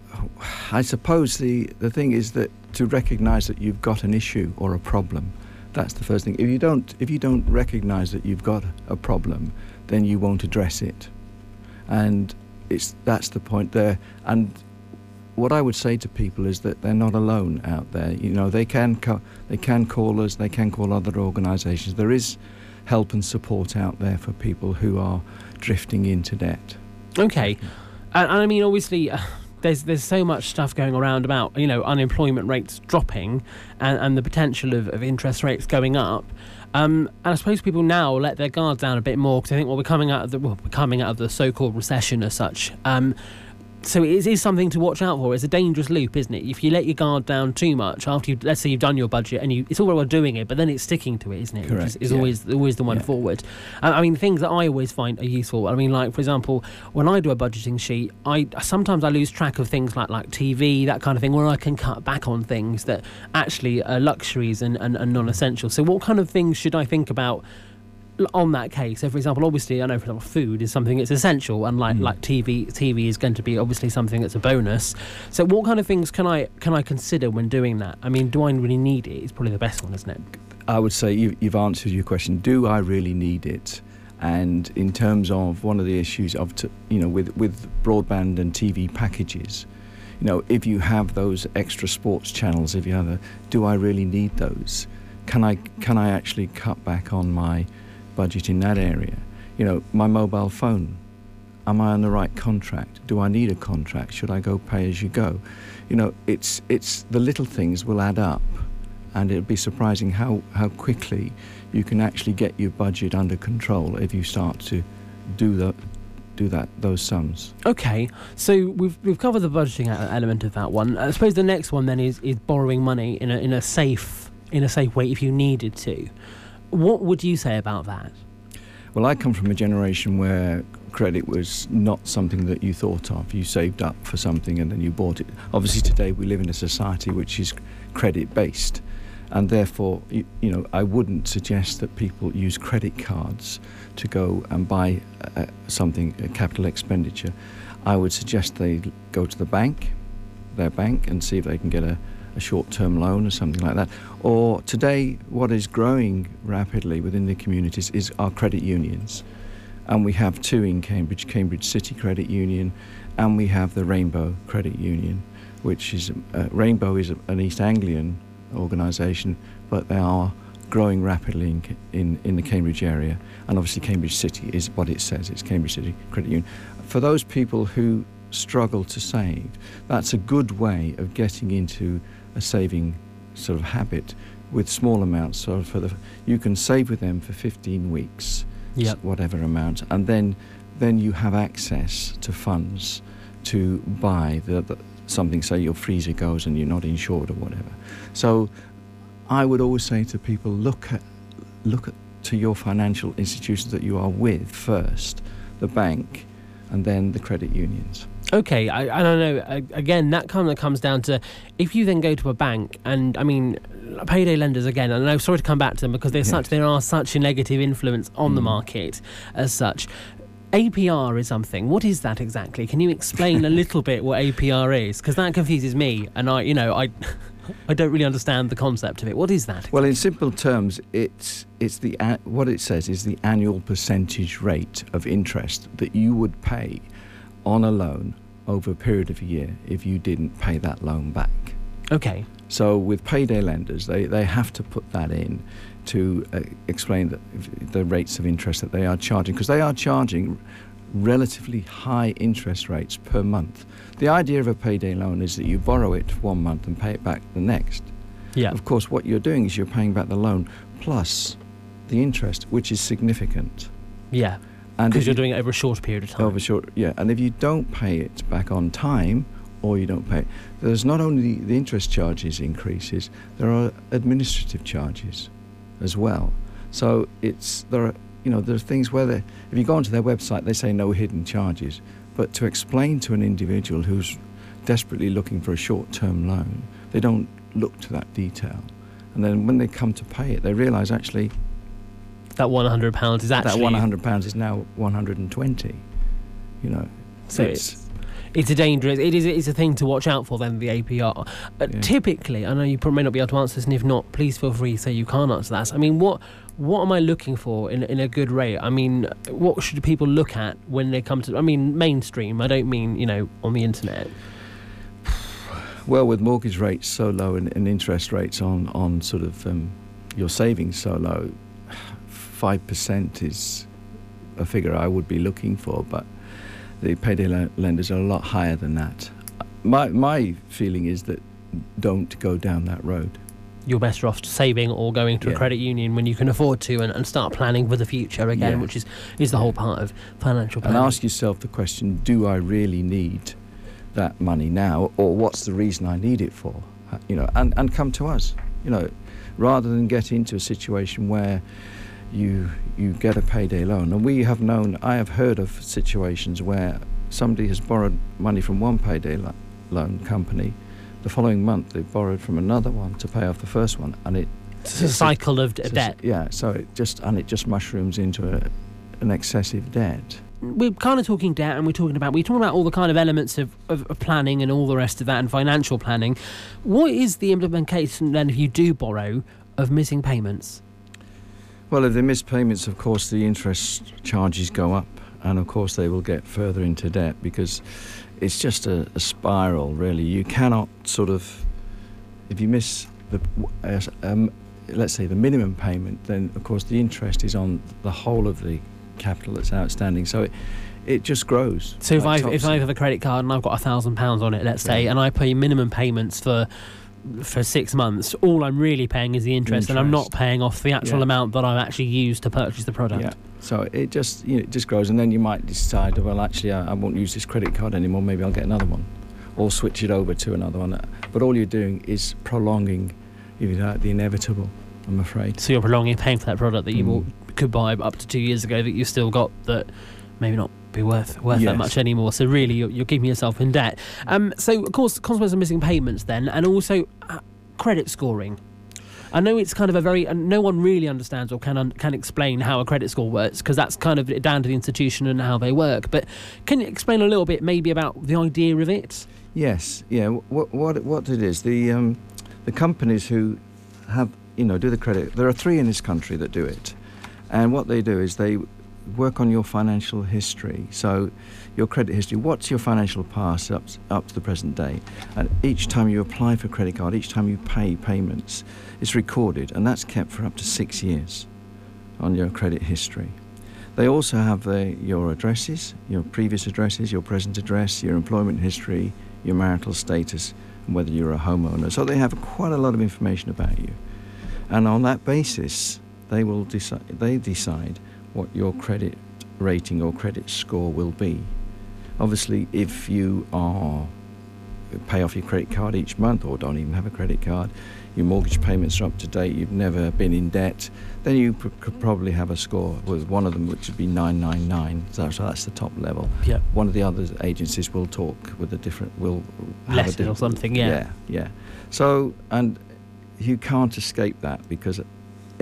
I suppose the, the thing is that to recognise that you've got an issue or a problem, that's the first thing. If you don't if you don't recognise that you've got a problem, then you won't address it, and it's that's the point there. And what I would say to people is that they're not alone out there. You know, they can co- they can call us, they can call other organisations. There is help and support out there for people who are drifting into debt. Okay, and, and I mean, obviously, uh, there's there's so much stuff going around about you know unemployment rates dropping and, and the potential of, of interest rates going up. Um, and I suppose people now let their guard down a bit more because I think well we're coming out of the well, we're coming out of the so-called recession as such. Um, so it is, something to watch out for. It's a dangerous loop, isn't it? If you let your guard down too much after you, let's say you've done your budget and you, it's all well doing it, but then it's sticking to it, isn't it? Which Correct, is, is yeah. always always the one Yeah. forward. I, I mean, things that I always find are useful. I mean, like for example, when I do a budgeting sheet, I sometimes I lose track of things like like TV, that kind of thing, where I can cut back on things that actually are luxuries and, and, and non-essential. So, what kind of things should I think about? On that case, so for example, obviously, I know for example, food is something that's essential, and like hmm. like TV, TV is going to be obviously something that's a bonus. So, what kind of things can I can I consider when doing that? I mean, do I really need it? It's probably the best one, isn't it? I would say you, you've answered your question. Do I really need it? And in terms of one of the issues of, t- you know, with, with broadband and TV packages, you know, if you have those extra sports channels, if you have a, do I really need those? Can I, can I actually cut back on my budget in that area? You know, my mobile phone, am I on the right contract? Do I need a contract? Should I go pay as you go? You know, it's it's the little things will add up, and it'll be surprising how how quickly you can actually get your budget under control if you start to do the do that those sums. Okay, so we've we've covered the budgeting element of that one. I suppose the next one then is, is borrowing money in a in a safe in a safe way if you needed to. What would you say about that? Well, I come from a generation where credit was not something that you thought of. You saved up for something and then you bought it. Obviously, today we live in a society which is credit based, and therefore, you, you know, I wouldn't suggest that people use credit cards to go and buy uh, something, a capital expenditure. I would suggest they go to the bank, their bank, and see if they can get a, a short term loan or something like that. Or today, what is growing rapidly within the communities is our credit unions. And we have two in Cambridge Cambridge City Credit Union, and we have the Rainbow Credit Union, which is uh, Rainbow is an East Anglian organisation, but they are growing rapidly in, in, in the Cambridge area. And obviously, Cambridge City is what it says it's Cambridge City Credit Union. For those people who struggle to save, that's a good way of getting into a saving sort of habit with small amounts. So for the you can save with them for 15 weeks, Yep. whatever amount, and then then you have access to funds to buy the, the something. Say your freezer goes and you're not insured or whatever. So I would always say to people, look at look at to your financial institutions that you are with first, the bank, and then the credit unions. Okay, I, I don't know. I, again, that kind of comes down to if you then go to a bank, and I mean, payday lenders again. And I'm sorry to come back to them because they're such there are such a negative influence on the hmm. market as such. APR is something. What is that exactly? Can you explain a little bit what APR is? Because that confuses me, and I, you know, I, I don't really understand the concept of it. What is that? Well, in simple terms, it's it's the what it says is the annual percentage rate of interest that you would pay on a loan over a period of a year if you didn't pay that loan back. Okay. So with payday lenders, they, they have to put that in to uh, explain the, the rates of interest that they are charging because they are charging relatively high interest rates per month. The idea of a payday loan is that you borrow it one month and pay it back the next. Yeah. Of course, what you're doing is you're paying back the loan plus the interest, which is significant. Yeah. And Because you're you- doing it over a short period of time. over short, yeah. And if you don't pay it back on time, or you don't pay, it, there's not only the interest charges increases, there are administrative charges as well. So it's there are you know there are things where they, if you go onto their website, they say no hidden charges, but to explain to an individual who's desperately looking for a short-term loan, they don't look to that detail, and then when they come to pay it, they realise actually that one hundred pounds is actually that 100 pounds is now 120. You know, So it's it's a dangerous. It is. It's a thing to watch out for. Then the APR. Uh, Typically, I know you probably may not be able to answer this, and if not, please feel free to say you can't answer that. I mean, what what am I looking for in in a good rate? I mean, what should people look at when they come to? I mean, mainstream. I don't mean you know on the internet. Well, with mortgage rates so low and, and interest rates on, on sort of um, your savings so low, 5% is a figure I would be looking for, but the payday le- lenders are a lot higher than that. My, my feeling is that don't go down that road. You're better off saving or going to a credit union when you can afford to, and, and start planning for the future again, Yeah. which is is the whole part of financial And planning. ask yourself the question do I really need that money now, or what's the reason I need it for? Uh, You know, and, and come to us, you know, rather than get into a situation where you you get a payday loan. And we have known, I have heard of situations where somebody has borrowed money from one payday lo- loan company. The following month, they borrowed from another one to pay off the first one, and it It's a cycle of d- it's a- debt. Yeah, so it just and it just mushrooms into a, an excessive debt. we're kind of talking debt and we're talking about we're talking about all the kind of elements of, of, of planning and all the rest of that and financial planning what is the implementation then if you do borrow of missing payments Well, if they miss payments, of course, the interest charges go up, and of course, they will get further into debt because it's just a, a spiral, really. You cannot sort of, if you miss the, um, let's say, the minimum payment, then of course the interest is on the whole of the capital that's outstanding. So it, it just grows. So if I like if I have a credit card and I've got a thousand pounds on it, let's say, and I pay minimum payments for for six months, all I'm really paying is the interest, and I'm not paying off the actual Yeah. amount that I've actually used to purchase the product. Yeah. So it just you know, it just grows, and then you might decide, well, actually, I, I won't use this credit card anymore. Maybe I'll get another one, or switch it over to another one. But all you're doing is prolonging, if you like, the inevitable. I'm afraid. So you're prolonging paying for that product that you Mm. bought, could buy up to two years ago that you still got that maybe not be worth worth that much anymore. So really, you're, you're keeping yourself in debt. Um, so of course, consequence of missing payments then, and also uh, credit scoring. I know it's kind of a very, and no one really understands or can un, can explain how a credit score works because that's kind of down to the institution and how they work. But can you explain a little bit maybe about the idea of it? Yes, yeah. What what what it is? The um, the companies who have you know do the credit. There are three in this country that do it, and what they do is they work on your financial history. So your credit history. What's your financial past up up to the present day? And each time you apply for credit card, each time you pay payments, it's recorded, and that's kept for up to six years on your credit history. They also have the, your addresses, your previous addresses, your present address, your employment history, your marital status, and whether you're a homeowner. So they have quite a lot of information about you. And on that basis, they will decide, they decide what your credit rating or credit score will be. Obviously, if you are pay off your credit card each month or don't even have a credit card, your mortgage payments are up to date, you've never been in debt, then you pr- could probably have a score with one of them which would be 999. So, so that's the top level. Yeah. One of the other agencies will talk with a different, will have a Less or different- something, yeah. Yeah, yeah. So, and you can't escape that because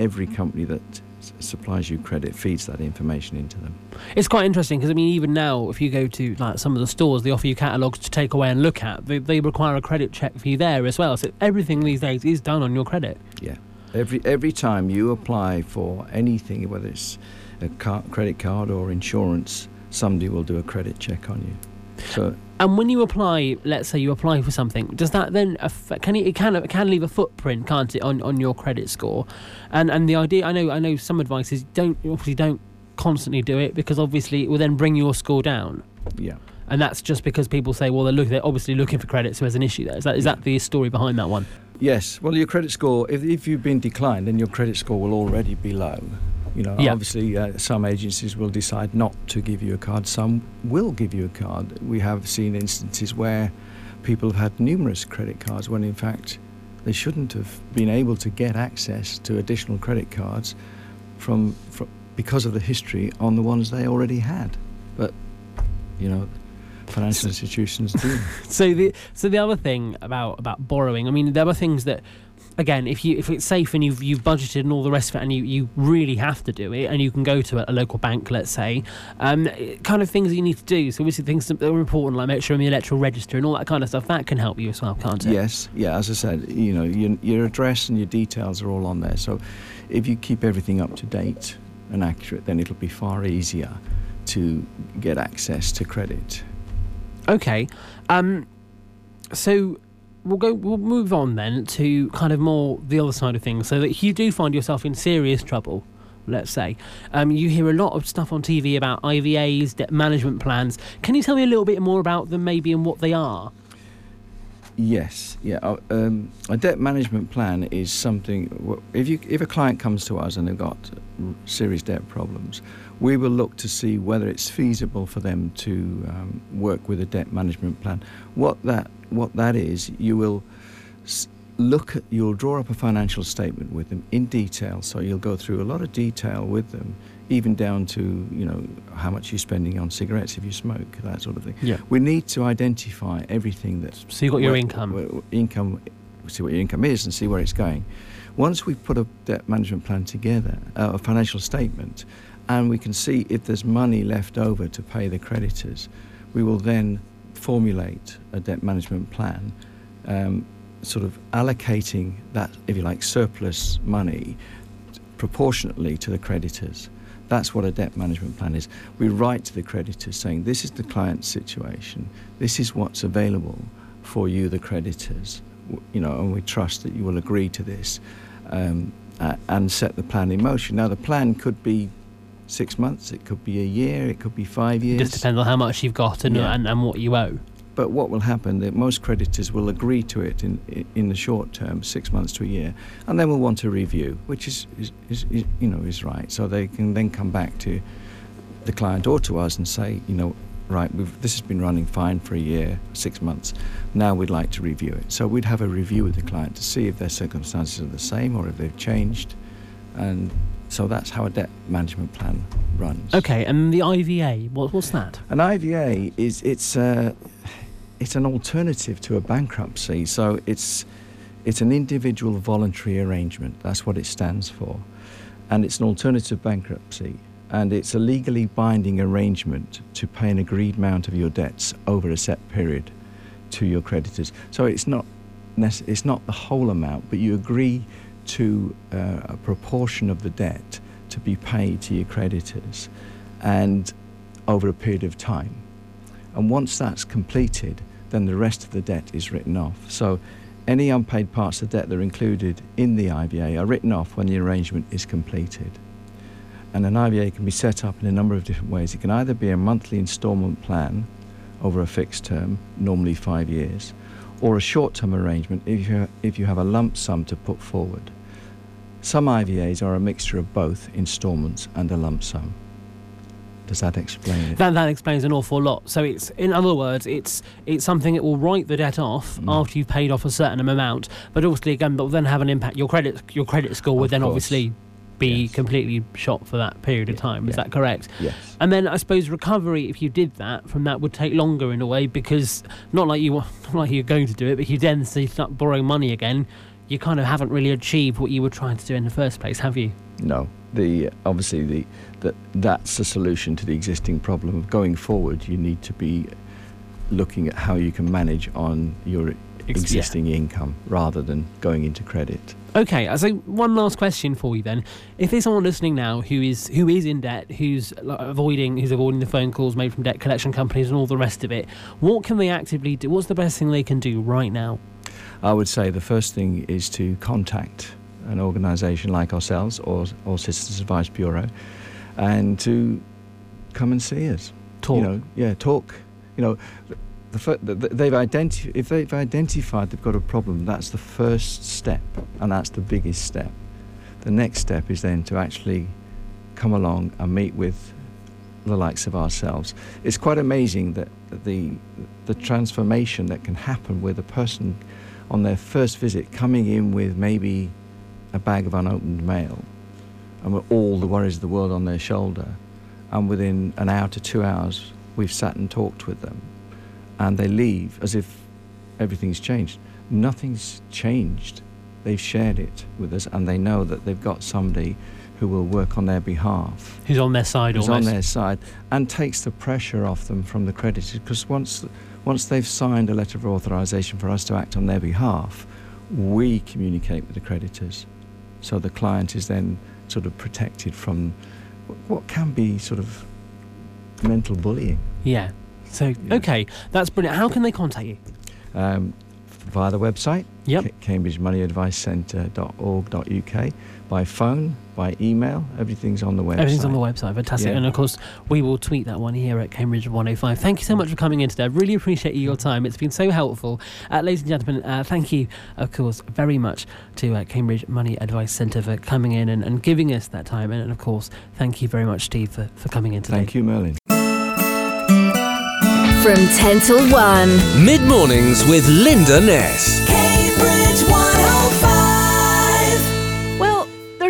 every company that supplies you credit feeds that information into them. It's quite interesting because I mean, even now, if you go to like some of the stores, they offer you catalogues to take away and look at. They, they require a credit check for you there as well. So everything these days is done on your credit. Yeah. Every every time you apply for anything, whether it's a car, credit card or insurance, somebody will do a credit check on you. So And when you apply, let's say you apply for something, does that then affect, can it, it can it can leave a footprint, can't it, on, on your credit score? And and the idea, I know I know some advice is don't obviously don't constantly do it because obviously it will then bring your score down. yeah. And that's just because people say, well, they're look, they're obviously looking for credit, so there's an issue there. Is that is that the story behind that one? Yes. Well, your credit score, if, if you've been declined, then your credit score will already be low. You know, Yeah. obviously, uh, some agencies will decide not to give you a card. Some will give you a card. We have seen instances where people have had numerous credit cards when, in fact, they shouldn't have been able to get access to additional credit cards from, from because of the history on the ones they already had. But, you know, financial institutions do. So the so the other thing about about borrowing, I mean, there are things that, again, if you if it's safe and you've you've budgeted and all the rest of it, and you, you really have to do it, and you can go to a, a local bank, let's say, um, kind of things that you need to do. So obviously things that are important, like make sure in the electoral register and all that kind of stuff, that can help you as well, can't it? Yes, yeah. As I said, you know, your, your address and your details are all on there. So, if you keep everything up to date and accurate, then it'll be far easier to get access to credit. Okay. Um, so we'll go. We'll move on then to kind of more the other side of things. So that if you do find yourself in serious trouble, let's say, um, you hear a lot of stuff on TV about IVAs, debt management plans. Can you tell me a little bit more about them, maybe, and what they are? Yes, yeah. uh, Um, a debt management plan is something. If you if a client comes to us and they've got serious debt problems, we will look to see whether it's feasible for them to um, work with a debt management plan. What that what that is, you will look at you'll draw up a financial statement with them in detail. So you'll go through a lot of detail with them, even down to you know how much you're spending on cigarettes if you smoke, that sort of thing. Yeah. We need to identify everything that. So you've got your income. income, see what your income is and see where it's going. Once we've put a debt management plan together, uh, a financial statement, and we can see if there's money left over to pay the creditors, we will then formulate a debt management plan, um, sort of allocating that, if you like, surplus money proportionately to the creditors. That's what a debt management plan is. We write to the creditors saying, this is the client's situation, this is what's available for you, the creditors, you know, and we trust that you will agree to this um, uh, and set the plan in motion. Now, the plan could be six months, it could be a year, it could be five years. Just depends on how much you've got and, Yeah. and, and what you owe. But what will happen? That most creditors will agree to it in in the short term, six months to a year, and then we'll want a review, which is, is, is, is you know is right. So they can then come back to the client or to us and say, you know, right, we've, this has been running fine for a year, six months. Now we'd like to review it. So we'd have a review with the client to see if their circumstances are the same or if they've changed, and so that's how a debt management plan runs. Okay, and the IVA, what, what's that? An IVA is it's uh, it's an alternative to a bankruptcy. So it's it's an individual voluntary arrangement. That's what it stands for, and it's an alternative bankruptcy. And it's a legally binding arrangement to pay an agreed amount of your debts over a set period to your creditors. So it's not it's not the whole amount, but you agree to uh, a proportion of the debt to be paid to your creditors, and over a period of time. And once that's completed, then the rest of the debt is written off. So any unpaid parts of debt that are included in the IVA are written off when the arrangement is completed. And an IVA can be set up in a number of different ways. It can either be a monthly instalment plan over a fixed term, normally five years, or a short term arrangement if you, if you have a lump sum to put forward. Some IVAs are a mixture of both instalments and a lump sum. Does that explain it? That, that explains an awful lot. So it's, in other words, it's it's something that will write the debt off Mm. after you've paid off a certain amount, but obviously again, but will then have an impact. Your credit your credit score would Of then course. obviously be Yes. completely shot for that period of time. Is yeah. that correct? Yes. And then I suppose recovery, if you did that from that, would take longer in a way because not like you not like you're going to do it, but you then start borrowing money again, you kind of haven't really achieved what you were trying to do in the first place, have you? No, the obviously the that that's a solution to the existing problem going forward. You need to be looking at how you can manage on your Ex- yeah. existing income rather than going into credit. Okay, so one last question for you then. If there's someone listening now who is who is in debt, who's avoiding who's avoiding the phone calls made from debt collection companies and all the rest of it, what can they actively do? What's the best thing they can do right now? I would say the first thing is to contact an organisation like ourselves or or Citizens Advice Bureau, and to come and see us. Talk. You know, yeah, talk. You know, the, the, the, they've identi- if they've identified they've got a problem, that's the first step, and that's the biggest step. The next step is then to actually come along and meet with the likes of ourselves. It's quite amazing that the the transformation that can happen with a person on their first visit coming in with maybe a bag of unopened mail and with all the worries of the world on their shoulder. And within an hour to two hours we've sat and talked with them. And they leave as if everything's changed. Nothing's changed. They've shared it with us and they know that they've got somebody who will work on their behalf. Who's on their side who's almost? on their side and takes the pressure off them from the creditors because once once they've signed a letter of authorization for us to act on their behalf we communicate with the creditors so the client is then sort of protected from what can be sort of mental bullying Yeah. So okay, that's brilliant. How can they contact you? um, via the website Yep. Ca- cambridgemoneyadvicecentre.org.uk by phone by email everything's on the website Everything's on the website. Fantastic. Yeah. And of course, we will tweet that one here at Cambridge 105. Thank you so much for coming in today. I really appreciate your time. It's been so helpful. Uh, ladies and gentlemen, uh, thank you, of course, very much to uh, Cambridge Money Advice Centre for coming in and, and giving us that time. And, of course, thank you very much, Steve, for, for coming in today. thank you merlin From 10 till 1. Mid mornings with Linda Ness.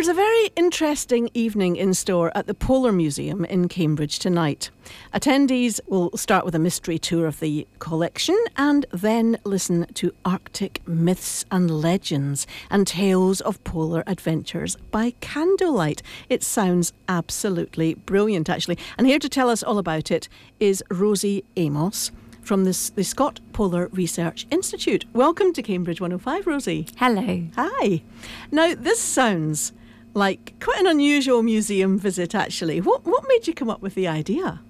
There's a very interesting evening in store at the Polar Museum in Cambridge tonight. Attendees will start with a mystery tour of the collection and then listen to Arctic myths and legends and tales of polar adventures by candlelight. It sounds absolutely brilliant, actually. And here to tell us all about it is Rosie Amos. From the, the Scott Polar Research Institute. Welcome to Cambridge 105, Rosie. Hello. Hi. Now, this sounds like quite an unusual museum visit, actually. What, what made you come up with the idea?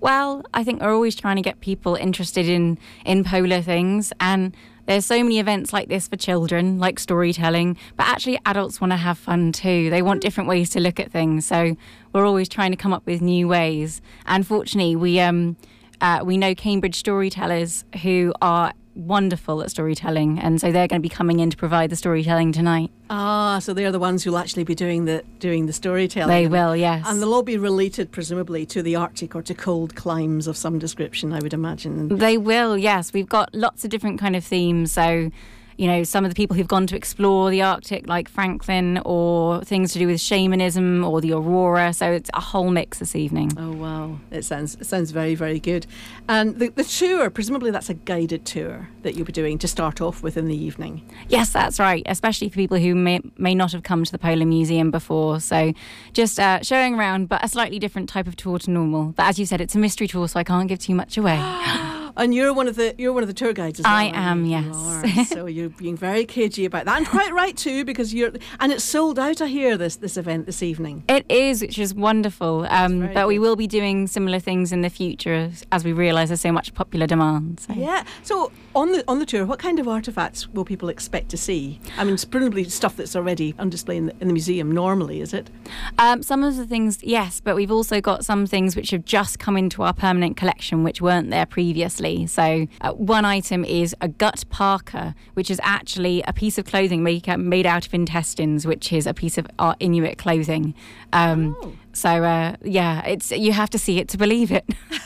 Well, I think we're always trying to get people interested in in polar things, and there's so many events like this for children, like storytelling, but actually adults want to have fun too. They want different ways to look at things. So we're always trying to come up with new ways. And fortunately, we um, uh, we know Cambridge storytellers who are wonderful at storytelling, and so they're going to be coming in to provide the storytelling tonight. Ah, so they're the ones who'll actually be doing the doing the storytelling. They will, yes. And they'll all be related, presumably, to the Arctic or to cold climes of some description, I would imagine. They will, yes. We've got lots of different kind of themes. So, you know, some of the people who've gone to explore the Arctic, like Franklin, or things to do with shamanism or the aurora. So it's a whole mix this evening. Oh wow, it sounds it sounds very very good. And the the tour, presumably that's a guided tour that you'll be doing to start off with in the evening. Yes, that's right. Especially for people who may may not have come to the Polar Museum before. So, just uh, showing around, but a slightly different type of tour to normal. But as you said, it's a mystery tour, so I can't give too much away. And you're one of the you're one of the tour guides as well. I am, you? yes. You so you're being very cagey about that, and quite right too, because you're and it's sold out. I hear this this event this evening. It is, which is wonderful. Um, but we will be doing similar things in the future as, as we realise there's so much popular demand. So. Yeah. So on the on the tour, what kind of artifacts will people expect to see? I mean, it's presumably stuff that's already on display in the, in the museum normally, is it? Um, some of the things, yes, but we've also got some things which have just come into our permanent collection which weren't there previously. So, uh, one item is a gut parka, which is actually a piece of clothing made, made out of intestines, which is a piece of our Inuit clothing. Um, So, uh, yeah, it's you have to see it to believe it.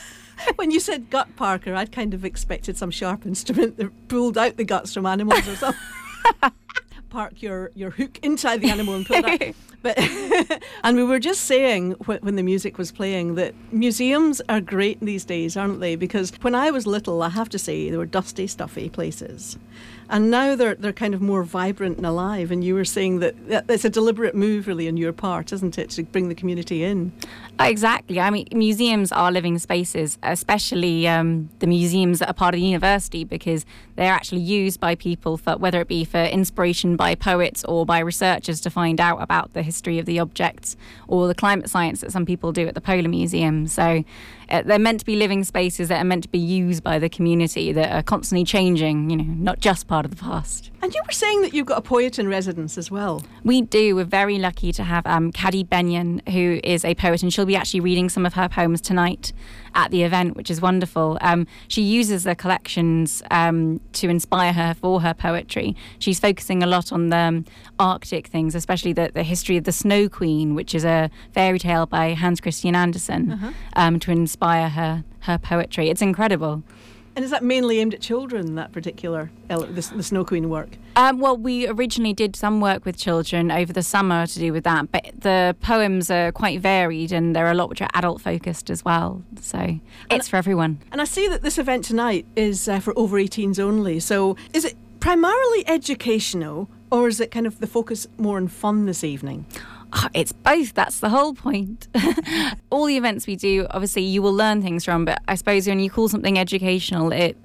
when you said gut Parker, I'd kind of expected some sharp instrument that pulled out the guts from animals or something. Park your, your hook inside the animal and it out. But and we were just saying wh- when the music was playing that museums are great these days, aren't they? Because when I was little, I have to say they were dusty, stuffy places, and now they're they're kind of more vibrant and alive. And you were saying that, that it's a deliberate move, really, on your part, isn't it, to bring the community in? Exactly. I mean, museums are living spaces, especially um, the museums that are part of the university, because they're actually used by people for whether it be for inspiration by poets or by researchers to find out about the history of the objects or the climate science that some people do at the Polar Museum. So uh, they're meant to be living spaces that are meant to be used by the community that are constantly changing, you know, not just part of the past. And you were saying that you've got a poet in residence as well. We do. We're very lucky to have um, Kaddy Benyon, who is a poet, and she'll be actually reading some of her poems tonight at the event, which is wonderful. Um, she uses the collections um, to inspire her for her poetry. She's focusing a lot on the um, Arctic things, especially the, the history of the Snow Queen, which is a fairy tale by Hans Christian Andersen, Uh-huh. um, to inspire her her poetry. It's incredible. And is that mainly aimed at children, that particular, the, the Snow Queen work? Um, well, we originally did some work with children over the summer to do with that, but the poems are quite varied and there are a lot which are adult focused as well. So it's for everyone. And I see that this event tonight is uh, for over 18s only. So is it primarily educational or is it kind of the focus more on fun this evening? It's both. That's the whole point. All the events we do, obviously, you will learn things from, but I suppose when you call something educational, it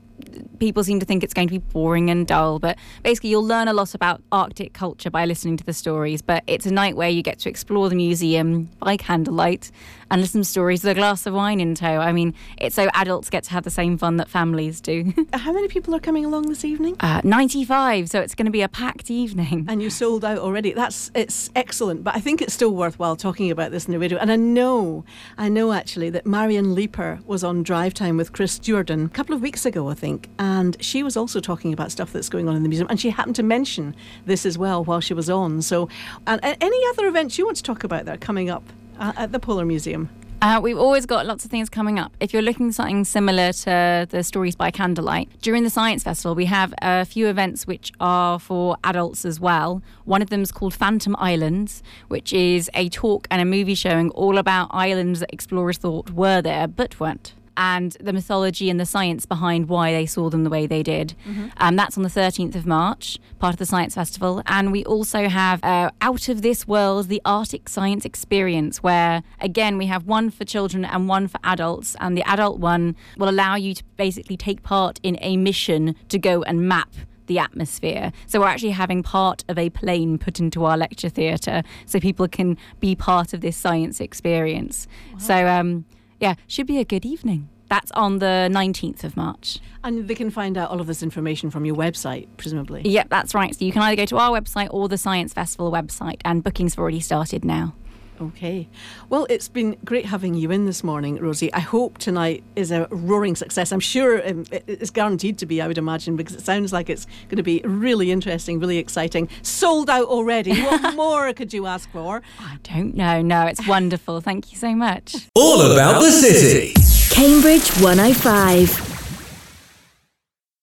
people seem to think it's going to be boring and dull. But basically, you'll learn a lot about Arctic culture by listening to the stories. But it's a night where you get to explore the museum by candlelight and listen to stories with a glass of wine in tow. I mean, it's so adults get to have the same fun that families do. How many people are coming along this evening? Uh, 95, so it's going to be a packed evening. And you sold out already. That's it's excellent, but I think it's still worthwhile talking about this in the radio. And I know, I know actually that Marion Leaper was on Drive Time with Chris Jordan a couple of weeks ago, I think, and she was also talking about stuff that's going on in the museum, and she happened to mention this as well while she was on. So, and, and any other events you want to talk about that are coming up at the Polar Museum? Uh, we've always got lots of things coming up. If you're looking for something similar to the Stories by Candlelight, during the Science Festival, we have a few events which are for adults as well. One of them is called Phantom Islands, which is a talk and a movie showing all about islands that explorers thought were there but weren't. And the mythology and the science behind why they saw them the way they did. Um, that's on the 13th of March, part of the Science Festival. And we also have uh, Out of This World, the Arctic Science Experience, where again we have one for children and one for adults. And the adult one will allow you to basically take part in a mission to go and map the atmosphere. So we're actually having part of a plane put into our lecture theatre so people can be part of this science experience. So, um, yeah, should be a good evening. That's on the 19th of March. And they can find out all of this information from your website, presumably. Yep, that's right. So you can either go to our website or the Science Festival website, and bookings have already started now. Okay. Well, it's been great having you in this morning, Rosie. I hope tonight is a roaring success. I'm sure um, it's guaranteed to be, I would imagine, because it sounds like it's going to be really interesting, really exciting. Sold out already. What more could you ask for? I don't know. No, it's wonderful. Thank you so much. All about the city. Cambridge 105.